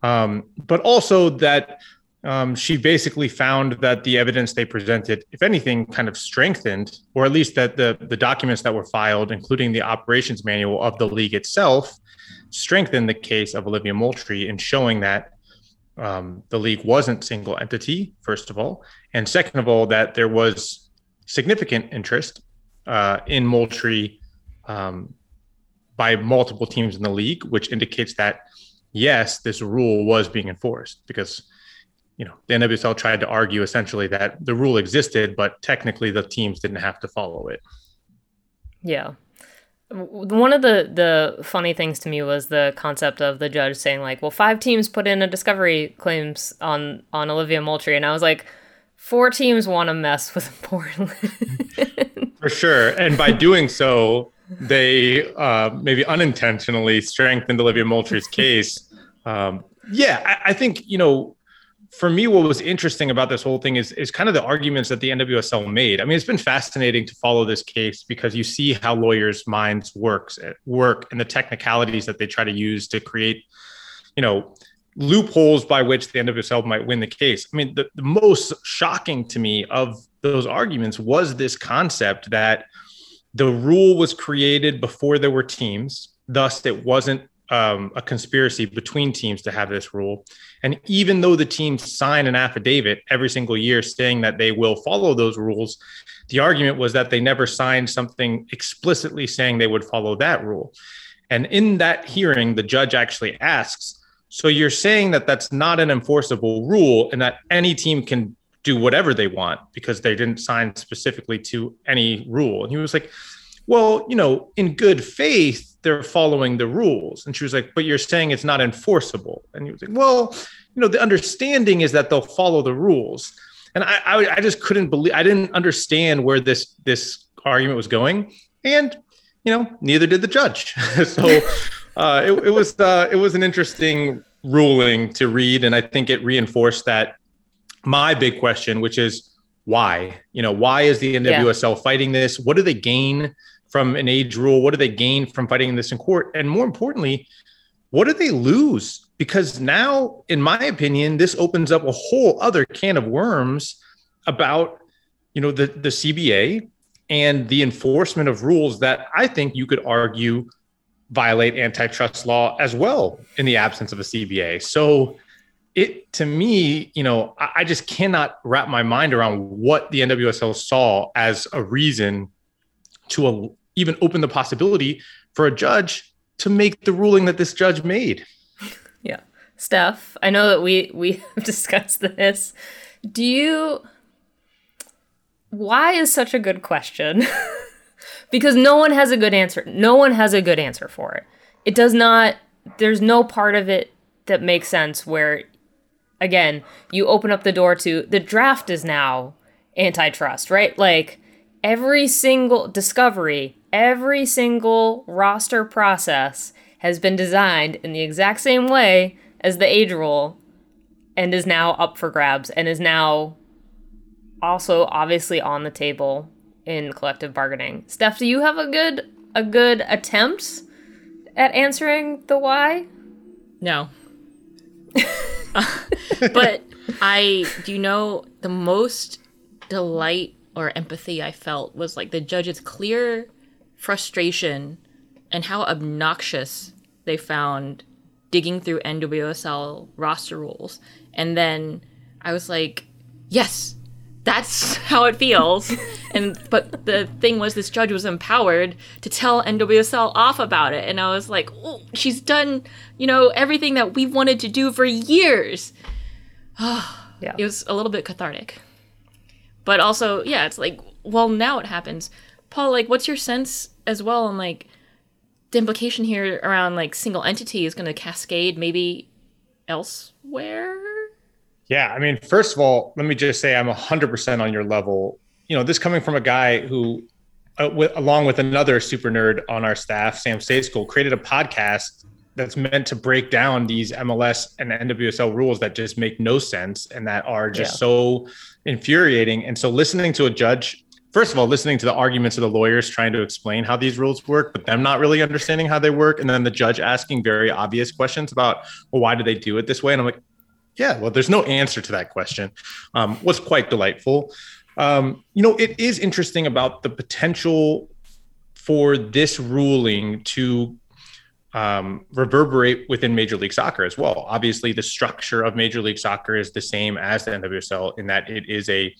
Um, but also that um, she basically found that the evidence they presented, if anything, kind of strengthened, or at least that the, the documents that were filed, including the operations manual of the league itself, strengthened the case of Olivia Moultrie in showing that um, the league wasn't single entity, first of all, and second of all, that there was significant interest uh, in Moultrie um, by multiple teams in the league, which indicates that yes, this rule was being enforced because you know, the NWSL tried to argue essentially that the rule existed, but technically the teams didn't have to follow it. Yeah. One of the the funny things to me was the concept of the judge saying like, "Well, five teams put in a discovery claims on on Olivia Moultrie," and I was like, four teams want to mess with Portland." For sure, and by doing so, they uh, maybe unintentionally strengthened Olivia Moultrie's case. Um, yeah, I, I think you know for me, what was interesting about this whole thing is is kind of the arguments that the NWSL made. I mean, it's been fascinating to follow this case because you see how lawyers' minds works eh, work and the technicalities that they try to use to create, you know, loopholes by which the NWSL might win the case. I mean, the, the most shocking to me of those arguments was this concept that the rule was created before there were teams, thus it wasn't um, a conspiracy between teams to have this rule. And even though the teams sign an affidavit every single year saying that they will follow those rules, the argument was that they never signed something explicitly saying they would follow that rule. And in that hearing, the judge actually asks, So you're saying that that's not an enforceable rule and that any team can do whatever they want because they didn't sign specifically to any rule? And he was like, well, you know, in good faith, they're following the rules. And she was like, but you're saying it's not enforceable. And he was like, well, you know, the understanding is that they'll follow the rules. And I, I, I just couldn't believe, I didn't understand where this, this argument was going. And, you know, neither did the judge. so uh, it, it was, uh, it was an interesting ruling to read. And I think it reinforced that my big question, which is why, you know, why is the NWSL yeah. fighting this? What do they gain? From an age rule? What do they gain from fighting this in court? And more importantly, what do they lose? Because now, in my opinion, this opens up a whole other can of worms about, you know, the, the CBA and the enforcement of rules that I think you could argue violate antitrust law as well in the absence of a CBA. So it to me, you know, I, I just cannot wrap my mind around what the NWSL saw as a reason to a, even open the possibility for a judge to make the ruling that this judge made. Yeah. Steph, I know that we we have discussed this. Do you why is such a good question? because no one has a good answer. No one has a good answer for it. It does not there's no part of it that makes sense where again, you open up the door to the draft is now antitrust, right? Like every single discovery, every single roster process has been designed in the exact same way as the age rule and is now up for grabs and is now also obviously on the table in collective bargaining. Steph, do you have a good a good attempt at answering the why? No. but I do you know the most delight or empathy I felt was like the judge's clear frustration and how obnoxious they found digging through NWSL roster rules. And then I was like, yes, that's how it feels. and but the thing was this judge was empowered to tell NWSL off about it. And I was like, oh, she's done, you know, everything that we've wanted to do for years. yeah. It was a little bit cathartic. But also, yeah, it's like, well, now it happens. Paul, like, what's your sense as well on like the implication here around like single entity is going to cascade maybe elsewhere? Yeah, I mean, first of all, let me just say I'm 100% on your level. You know, this coming from a guy who, uh, with, along with another super nerd on our staff, Sam Stejskal, created a podcast that's meant to break down these MLS and NWSL rules that just make no sense and that are just yeah. so infuriating. And so listening to a judge, first of all, listening to the arguments of the lawyers trying to explain how these rules work, but them not really understanding how they work. And then the judge asking very obvious questions about, well, why do they do it this way? And I'm like, yeah, well, there's no answer to that question. Um, was quite delightful. Um, you know, it is interesting about the potential for this ruling to um, reverberate within Major League Soccer as well. Obviously, the structure of Major League Soccer is the same as the NWSL in that it is a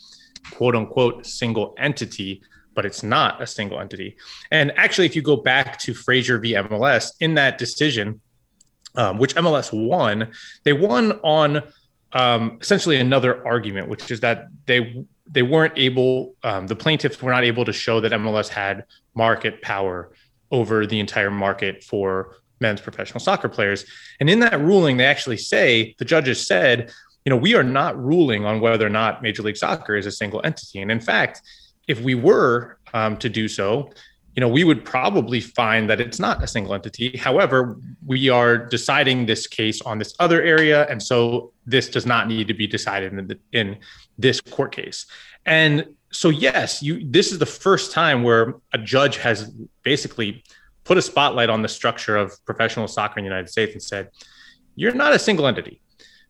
quote unquote single entity, but it's not a single entity. And actually, if you go back to Fraser v MLS, in that decision, um, which MLS won, they won on um, essentially another argument, which is that they they weren't able, um, the plaintiffs were not able to show that MLS had market power over the entire market for men's professional soccer players. And in that ruling, they actually say, the judges said, you know, we are not ruling on whether or not Major League Soccer is a single entity. And in fact, if we were um, to do so, you know, we would probably find that it's not a single entity. However, we are deciding this case on this other area, and so this does not need to be decided in, the, in this court case. And so yes, you this is the first time where a judge has basically put a spotlight on the structure of professional soccer in the United States and said, "You're not a single entity."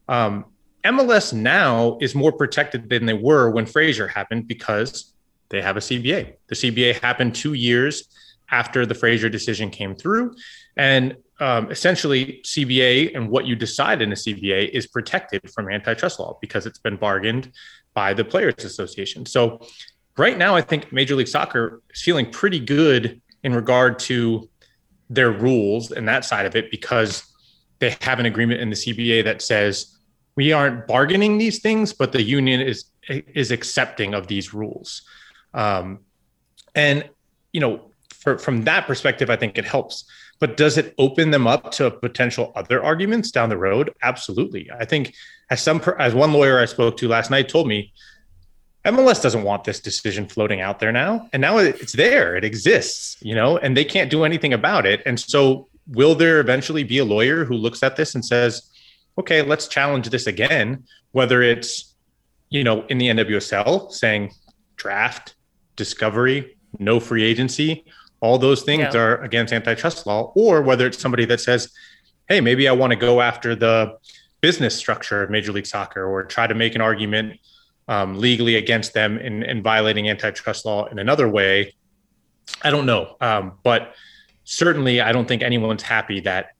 Um, MLS now is more protected than they were when Fraser happened because they have a CBA. The CBA happened two years after the Fraser decision came through, and um, essentially CBA and what you decide in a CBA is protected from antitrust law because it's been bargained by the Players Association. So right now, I think Major League Soccer is feeling pretty good in regard to their rules and that side of it because they have an agreement in the CBA that says we aren't bargaining these things, but the union is is accepting of these rules. Um, and you know, for, from that perspective, I think it helps. But does it open them up to potential other arguments down the road? Absolutely. I think as some as one lawyer I spoke to last night told me, MLS doesn't want this decision floating out there now, and now it's there, it exists, you know, and they can't do anything about it. And so, will there eventually be a lawyer who looks at this and says, "Okay, let's challenge this again," whether it's you know in the NWSL saying draft, discovery, no free agency, all those things yeah. are against antitrust law, or whether it's somebody that says hey, maybe I want to go after the business structure of Major League Soccer or try to make an argument um, legally against them in, in, violating antitrust law in another way. I don't know. Um, but certainly, I don't think anyone's happy that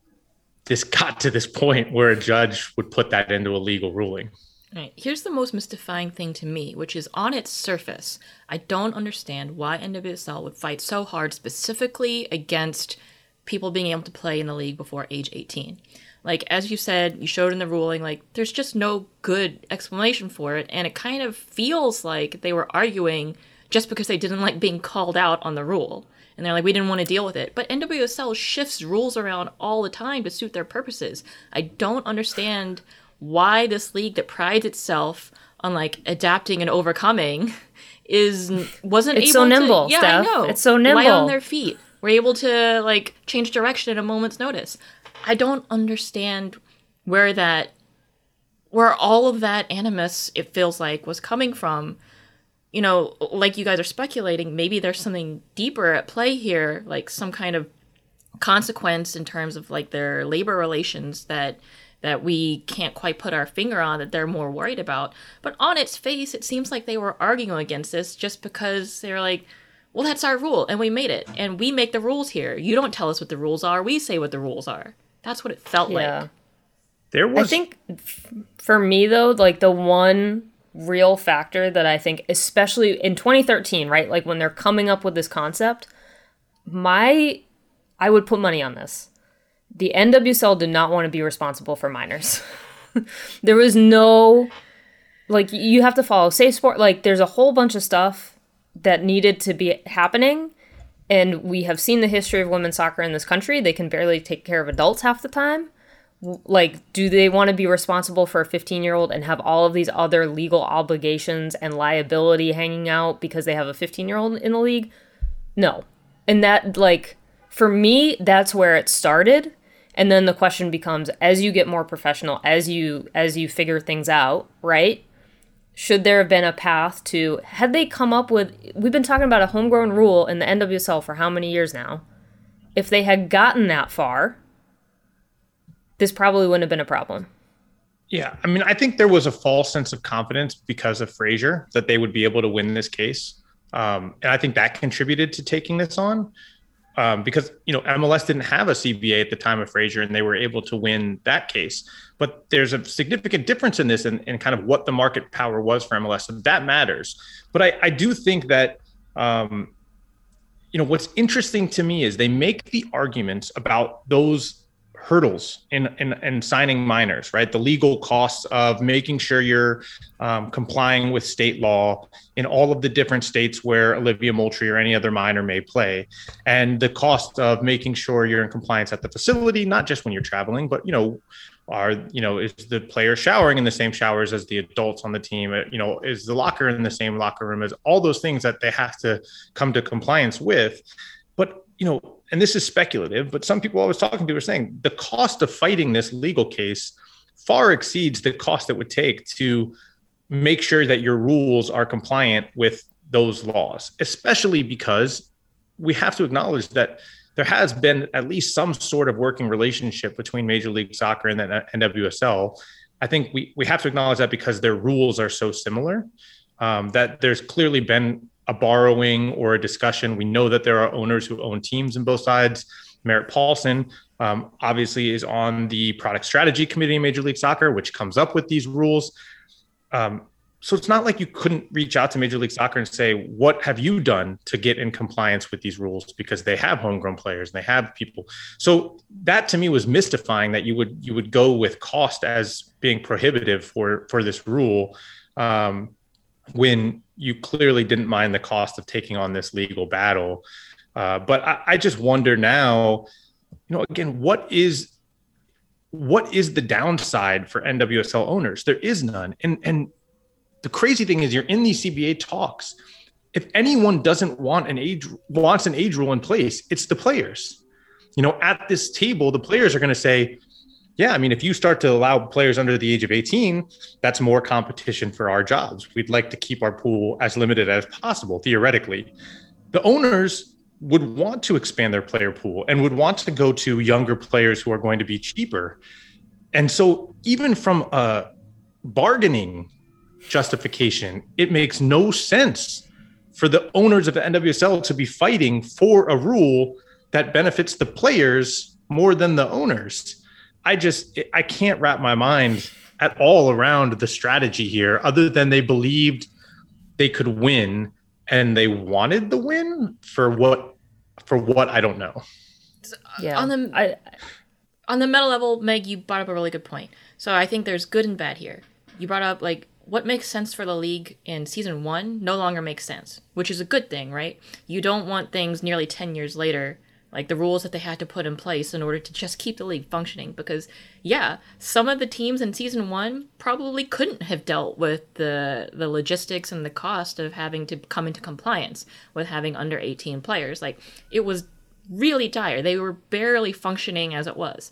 this got to this point where a judge would put that into a legal ruling. Right. Here's the most mystifying thing to me, which is on its surface, I don't understand why NWSL would fight so hard specifically against people being able to play in the league before age 18. Like, as you said, you showed in the ruling, like, there's just no good explanation for it. And it kind of feels like they were arguing just because they didn't like being called out on the rule. And they're like, we didn't want to deal with it. But NWSL shifts rules around all the time to suit their purposes. I don't understand why this league that prides itself on like adapting and overcoming is wasn't it's able so nimble. To, yeah, Steph. I know. It's so nimble. Light on their feet. We're able to like change direction at a moment's notice. I don't understand where that where all of that animus it feels like was coming from you know like you guys are speculating maybe there's something deeper at play here like some kind of consequence in terms of like their labor relations that that we can't quite put our finger on that they're more worried about. But on its face, it seems like they were arguing against this just because they're like, well, that's our rule and we made it and we make the rules here. You don't tell us what the rules are, we say what the rules are. That's what it felt yeah. like. There was I think for me though, like the one real factor that I think especially in 2013, right? Like when they're coming up with this concept, my I would put money on this the NWSL did not want to be responsible for minors. there was no like you have to follow safe sport like there's a whole bunch of stuff that needed to be happening and we have seen the history of women's soccer in this country. They can barely take care of adults half the time. Like do they want to be responsible for a 15 year old and have all of these other legal obligations and liability hanging out because they have a 15 year old in the league? No. And that like for me that's where it started. And then the question becomes as you get more professional as you as you figure things out right should there have been a path to had they come up with we've been talking about a homegrown rule in the nwsl for how many years now? If they had gotten that far this probably wouldn't have been a problem. Yeah i mean i think there was a false sense of confidence because of Fraser that they would be able to win this case. Um, and i think that contributed to taking this on um, because you know MLS didn't have a CBA at the time of Fraser, and they were able to win that case. But there's a significant difference in this, and in, in, kind of what the market power was for MLS, so that matters. But I, I do think that um, you know what's interesting to me is they make the arguments about those hurdles in, in, in signing minors, right? The legal costs of making sure you're um, complying with state law in all of the different states where Olivia Moultrie or any other minor may play, and the cost of making sure you're in compliance at the facility, not just when you're traveling, but you know, are you know is the player showering in the same showers as the adults on the team? You know, is the locker in the same locker room as all those things that they have to come to compliance with? But you know, and this is speculative, but some people I was talking to were saying the cost of fighting this legal case far exceeds the cost it would take to make sure that your rules are compliant with those laws, especially because we have to acknowledge that there has been at least some sort of working relationship between Major League Soccer and the NWSL. I think we, we have to acknowledge that because their rules are so similar, um, that there's clearly been a borrowing or a discussion. We know that there are owners who own teams in both sides. Merritt Paulson um, obviously is on the product strategy committee in Major League Soccer, which comes up with these rules. Um, so it's not like you couldn't reach out to Major League Soccer and say, "What have you done to get in compliance with these rules?" Because they have homegrown players and they have people. So that to me was mystifying that you would you would go with cost as being prohibitive for for this rule. Um, when you clearly didn't mind the cost of taking on this legal battle. Uh, but I, I just wonder now, you know, again, what is what is the downside for NWSL owners? There is none. And and the crazy thing is you're in these CBA talks. If anyone doesn't want an age wants an age rule in place, it's the players. You know, at this table, the players are going to say, yeah, I mean, if you start to allow players under the age of 18, that's more competition for our jobs. We'd like to keep our pool as limited as possible, theoretically. The owners would want to expand their player pool and would want to go to younger players who are going to be cheaper. And so, even from a bargaining justification, it makes no sense for the owners of the NWSL to be fighting for a rule that benefits the players more than the owners. I just I can't wrap my mind at all around the strategy here other than they believed they could win and they wanted the win for what for what I don't know. Uh, yeah. On the I, on the meta level, Meg, you brought up a really good point. So I think there's good and bad here. You brought up like what makes sense for the league in season one no longer makes sense, which is a good thing, right? You don't want things nearly 10 years later, like the rules that they had to put in place in order to just keep the league functioning. Because, yeah, some of the teams in season one probably couldn't have dealt with the, the logistics and the cost of having to come into compliance with having under 18 players. Like, it was really dire. They were barely functioning as it was.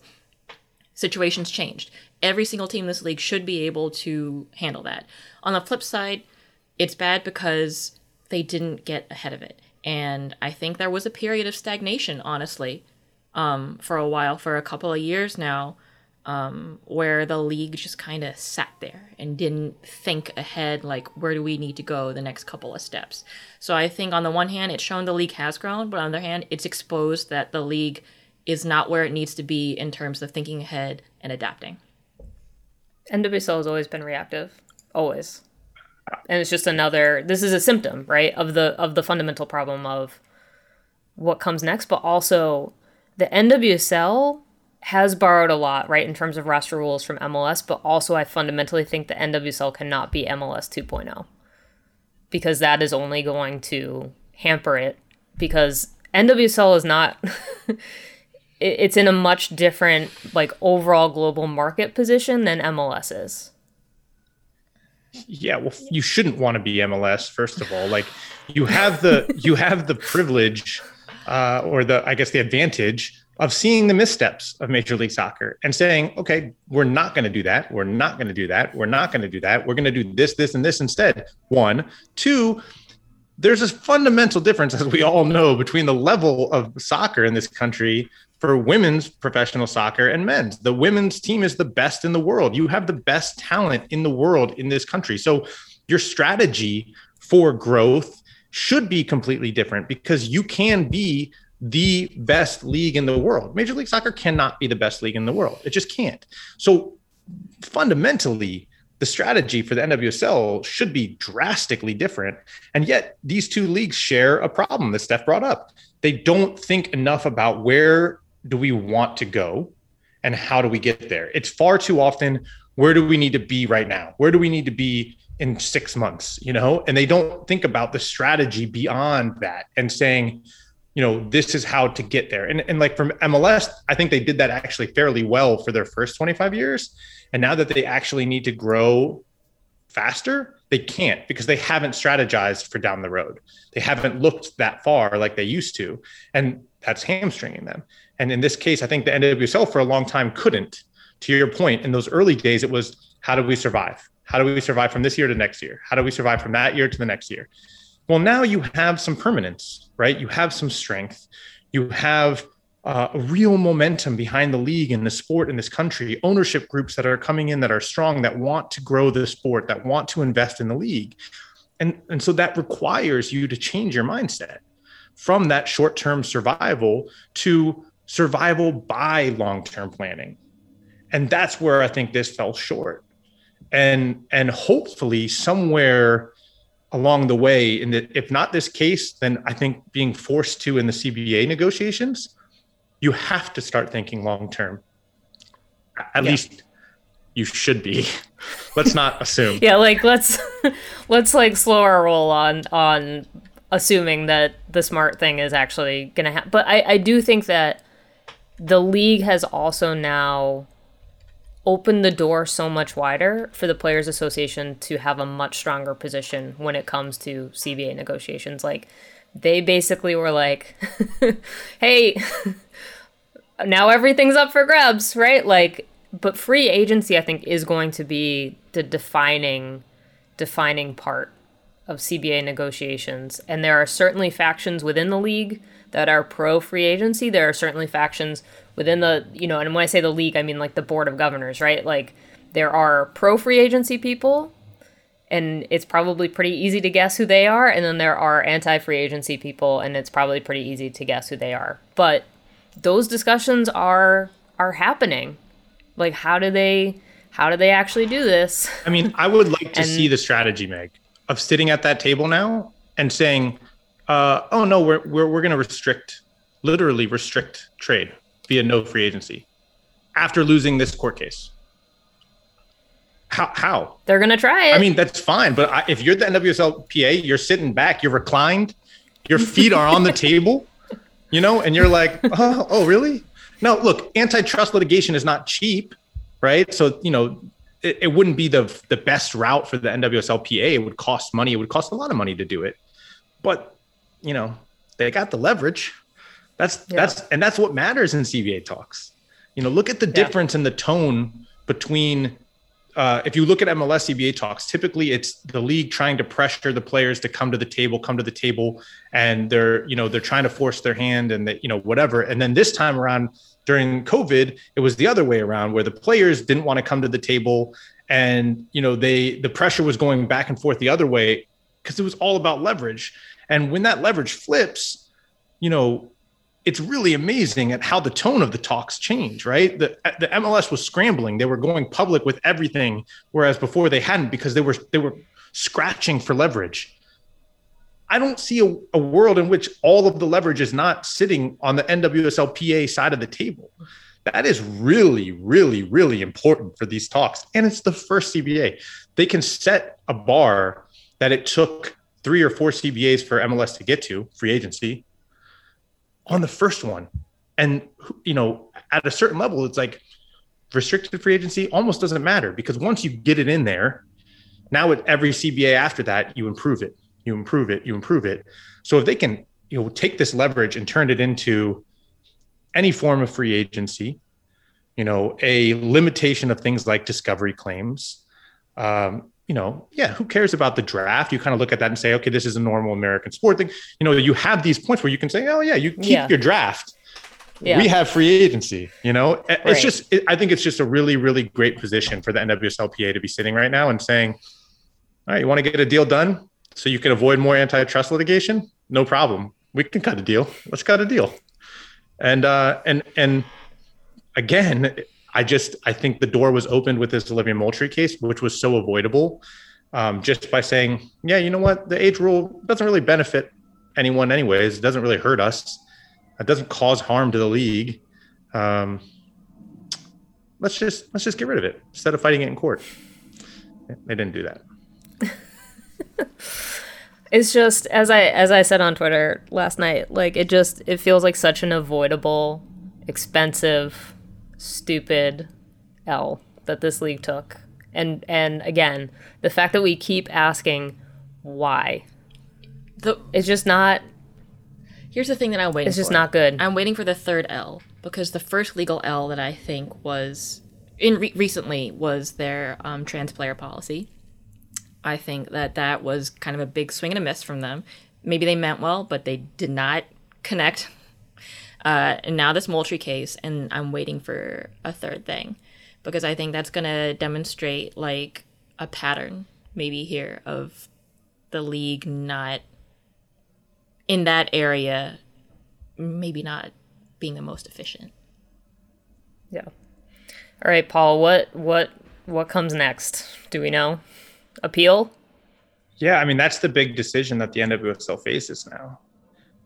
Situations changed every single team in this league should be able to handle that. On the flip side, it's bad because they didn't get ahead of it. And I think there was a period of stagnation, honestly, um, for a while, for a couple of years now, um, where the league just kind of sat there and didn't think ahead, like, where do we need to go the next couple of steps. So I think on the one hand, it's shown the league has grown, but on the other hand, it's exposed that the league is not where it needs to be in terms of thinking ahead and adapting. NWSL has always been reactive, always, and it's just another. This is a symptom, right, of the of the fundamental problem of what comes next, but also the NWSL has borrowed a lot, right, in terms of roster rules from MLS, but also I fundamentally think the NWSL cannot be MLS 2.0 because that is only going to hamper it because NWSL is not it's in a much different like overall global market position than MLS is. Yeah, well, you shouldn't want to be MLS first of all. Like you have the you have the privilege uh, or the I guess the advantage of seeing the missteps of Major League Soccer and saying, okay, we're not going to do that. We're not going to do that. We're not going to do that. We're going to do this, this, and this instead. One, two. There's a fundamental difference, as we all know, between the level of soccer in this country for women's professional soccer and men's. The women's team is the best in the world. You have the best talent in the world in this country. So your strategy for growth should be completely different because you can be the best league in the world. Major League Soccer cannot be the best league in the world. It just can't. So fundamentally, the strategy for the NWSL should be drastically different. And yet, these two leagues share a problem that Steph brought up. They don't think enough about where do we want to go and how do we get there? It's far too often where do we need to be right now? Where do we need to be in six months? You know, and they don't think about the strategy beyond that and saying, you know, this is how to get there. And, and like from MLS, I think they did that actually fairly well for their first 25 years. And now that they actually need to grow faster, they can't because they haven't strategized for down the road. They haven't looked that far like they used to. And that's hamstringing them. And in this case, I think the NWSL for a long time couldn't. To your point, in those early days, it was how do we survive? How do we survive from this year to next year? How do we survive from that year to the next year? Well, now you have some permanence, right? You have some strength. You have uh, real momentum behind the league and the sport in this country, ownership groups that are coming in that are strong, that want to grow the sport, that want to invest in the league. And, and so that requires you to change your mindset from that short term survival to survival by long term planning. And that's where I think this fell short. And, and hopefully, somewhere along the way, in the, if not this case, then I think being forced to in the CBA negotiations, you have to start thinking long term. At yeah. least you should be. let's not assume. Yeah, like let's let's like slow our roll on on assuming that the smart thing is actually gonna happen. But I, I do think that the league has also now opened the door so much wider for the players association to have a much stronger position when it comes to CBA negotiations. Like they basically were like, "Hey, now everything's up for grabs, right?" Like but free agency I think is going to be the defining defining part of CBA negotiations, and there are certainly factions within the league that are pro free agency. There are certainly factions within the, you know, and when I say the league, I mean like the board of governors, right? Like there are pro free agency people, and it's probably pretty easy to guess who they are, and then there are anti free agency people, and it's probably pretty easy to guess who they are. But those discussions are are happening. Like how do they how do they actually do this? I mean, I would like to and, see the strategy, Meg, of sitting at that table now and saying, uh, "Oh no, we're we're we're going to restrict, literally restrict trade via no free agency after losing this court case." How? How? They're going to try it. I mean, that's fine, but I, if you're the NWSLPA, you're sitting back, you're reclined, your feet are on the table, you know, and you're like, "Oh, oh, really?" No, look, antitrust litigation is not cheap right? So you know, it, it wouldn't be the the best route for the NWSLPA. It would cost money. It would cost a lot of money to do it, but you know, they got the leverage. That's yeah. that's and that's what matters in CBA talks. You know, look at the difference yeah. in the tone between uh, if you look at MLS CBA talks, typically it's the league trying to pressure the players to come to the table, come to the table, and they're you know they're trying to force their hand and that you know whatever. And then this time around, during COVID, it was the other way around where the players didn't want to come to the table and you know they the pressure was going back and forth the other way because it was all about leverage. And when that leverage flips, you know, it's really amazing at how the tone of the talks change, right? The the MLS was scrambling. They were going public with everything, whereas before they hadn't because they were they were scratching for leverage. I don't see a, a, world in which all of the leverage is not sitting on the NWSLPA side of the table. That is really, really, really important for these talks. And it's the first CBA. They can set a bar that it took three or four CBAs for MLS to get to, free agency, on the first one. And, you know, at a certain level, it's like restricted free agency almost doesn't matter because once you get it in there, now with every CBA after that, you improve it you improve it, you improve it. So if they can, you know, take this leverage and turn it into any form of free agency, you know, a limitation of things like discovery claims, um, you know, yeah, who cares about the draft? You kind of look at that and say, okay, this is a normal American sport thing. You know, you have these points where you can say, oh yeah, you keep yeah. your draft. Yeah. We have free agency. You know, it's right. just. It, I think it's just a really, really great position for the NWSLPA to be sitting right now and saying, "All right, you want to get a deal done? so you can avoid more antitrust litigation, no problem. We can cut a deal. Let's cut a deal. And uh, and and again, I just I think the door was opened with this Olivia Moultrie case, which was so avoidable, um, just by saying, yeah, you know what, the age rule doesn't really benefit anyone, anyways. It doesn't really hurt us. It doesn't cause harm to the league. Um, let's just let's just get rid of it instead of fighting it in court. They didn't do that. it's just as I as I said on Twitter last night, like it just it feels like such an avoidable, expensive, stupid L that this league took. And and again, the fact that we keep asking why. The it's just not Here's the thing that I'm waiting It's just for. not good. I'm waiting for the third L because the first legal L that I think was in re- recently was their um, trans player policy I think that that was kind of a big swing and a miss from them. Maybe they meant well, but they did not connect. Uh, and now this Moultrie case, and I'm waiting for a third thing because I think that's going to demonstrate like a pattern maybe here of the league not in that area, maybe not being the most efficient. Yeah. All right, Paul. What what what comes next? Do we know? appeal? Yeah, I mean that's the big decision that the NWSL faces now,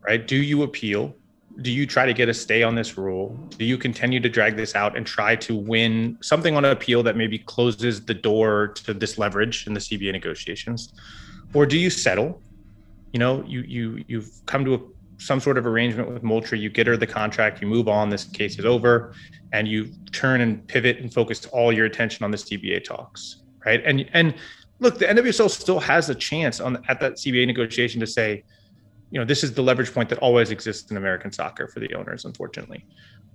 right? Do you appeal? Do you try to get a stay on this rule? Do you continue to drag this out and try to win something on an appeal that maybe closes the door to this leverage in the CBA negotiations, or do you settle? You know, you you you've come to a, some sort of arrangement with Moultrie. You get her the contract. You move on. This case is over, and you turn and pivot and focus all your attention on the CBA talks, right? And and look, the NWSL still has a chance on at that CBA negotiation to say, you know, this is the leverage point that always exists in American soccer for the owners. Unfortunately,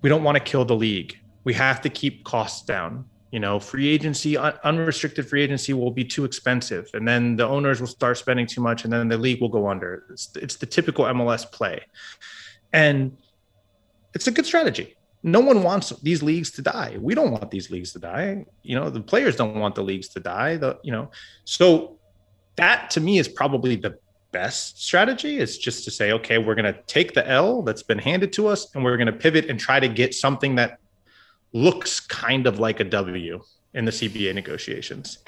we don't want to kill the league. We have to keep costs down. you know free agency unrestricted free agency will be too expensive and then the owners will start spending too much and then the league will go under it's, it's the typical mls play and it's a good strategy no one wants these leagues to die we don't want these leagues to die you know the players don't want the leagues to die the you know so that to me is probably the best strategy is just to say okay we're going to take the l that's been handed to us and we're going to pivot and try to get something that looks kind of like a W in the CBA negotiations.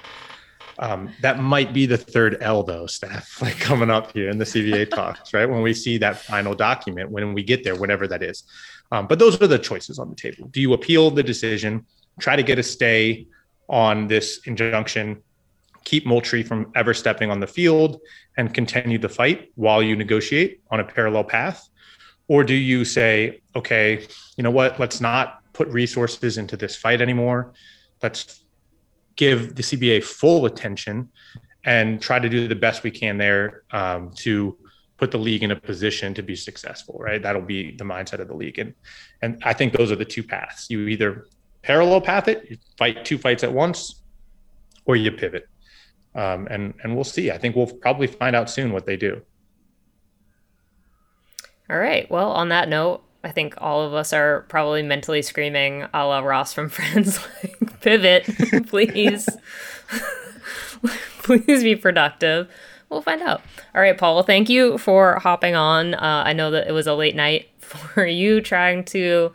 Um, that might be the third L though, Steph, like coming up here in the CBA talks, right? When we see that final document, when we get there, whatever that is. Um, but those are the choices on the table. Do you appeal the decision, try to get a stay on this injunction, keep Moultrie from ever stepping on the field and continue the fight while you negotiate on a parallel path? Or do you say, okay, you know what, let's not put resources into this fight anymore. Let's give the CBA full attention and try to do the best we can there um, to put the league in a position to be successful. Right, that'll be the mindset of the league, and and I think those are the two paths. You either parallel path it, you fight two fights at once, or you pivot. Um, and and we'll see. I think we'll probably find out soon what they do. All right. Well, on that note, I think all of us are probably mentally screaming a la Ross from Friends, like, pivot, please. please be productive. We'll find out. All right, Paul. Well, thank you for hopping on. Uh, I know that it was a late night for you trying to.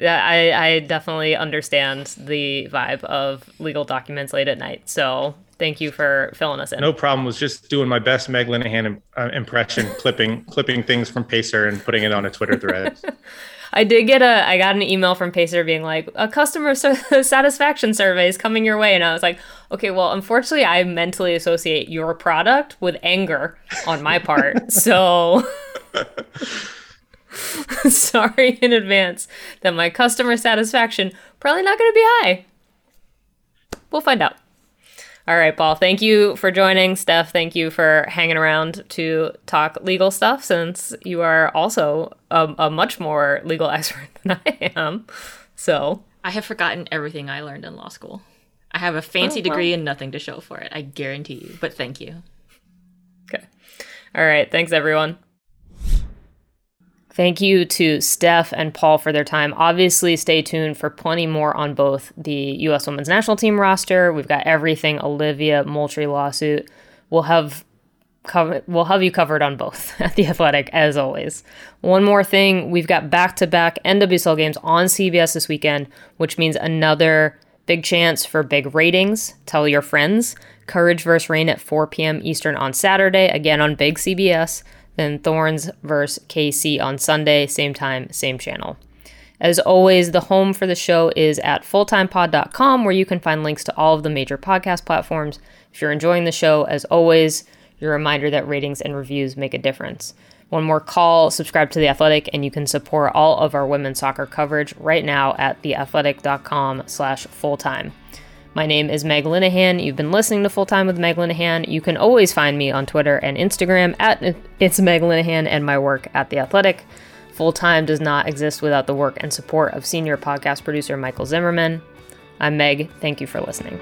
I, I definitely understand the vibe of legal documents late at night. So Thank you for filling us in. No problem. Was just doing my best Meg Linehan uh, impression, clipping clipping things from Pacer and putting it on a Twitter thread. I did get a I got an email from Pacer being like a customer satisfaction survey is coming your way and I was like, "Okay, well, unfortunately I mentally associate your product with anger on my part." so sorry in advance that my customer satisfaction probably not going to be high. We'll find out. All right, Paul, thank you for joining. Steph, thank you for hanging around to talk legal stuff since you are also a, a much more legal expert than I am. So, I have forgotten everything I learned in law school. I have a fancy oh, well. degree and nothing to show for it. I guarantee you. But thank you. Okay. All right. Thanks, everyone. Thank you to Steph and Paul for their time. Obviously, stay tuned for plenty more on both the U.S. Women's National Team roster. We've got everything Olivia Moultrie lawsuit. We'll have cover, we'll have you covered on both at the Athletic as always. One more thing, we've got back-to-back NWSL games on CBS this weekend, which means another big chance for big ratings. Tell your friends. Courage versus Rain at 4 p.m. Eastern on Saturday, again on Big CBS. Then Thorns versus KC on Sunday, same time, same channel. As always, the home for the show is at fulltimepod.com, where you can find links to all of the major podcast platforms. If you're enjoying the show, as always, your reminder that ratings and reviews make a difference. One more call, subscribe to The Athletic, and you can support all of our women's soccer coverage right now at theathletic.com slash fulltime. My name is Meg Linehan. You've been listening to Full Time with Meg Linehan. You can always find me on Twitter and Instagram at It's Meg Linehan and my work at The Athletic. Full Time does not exist without the work and support of senior podcast producer Michael Zimmerman. I'm Meg. Thank you for listening.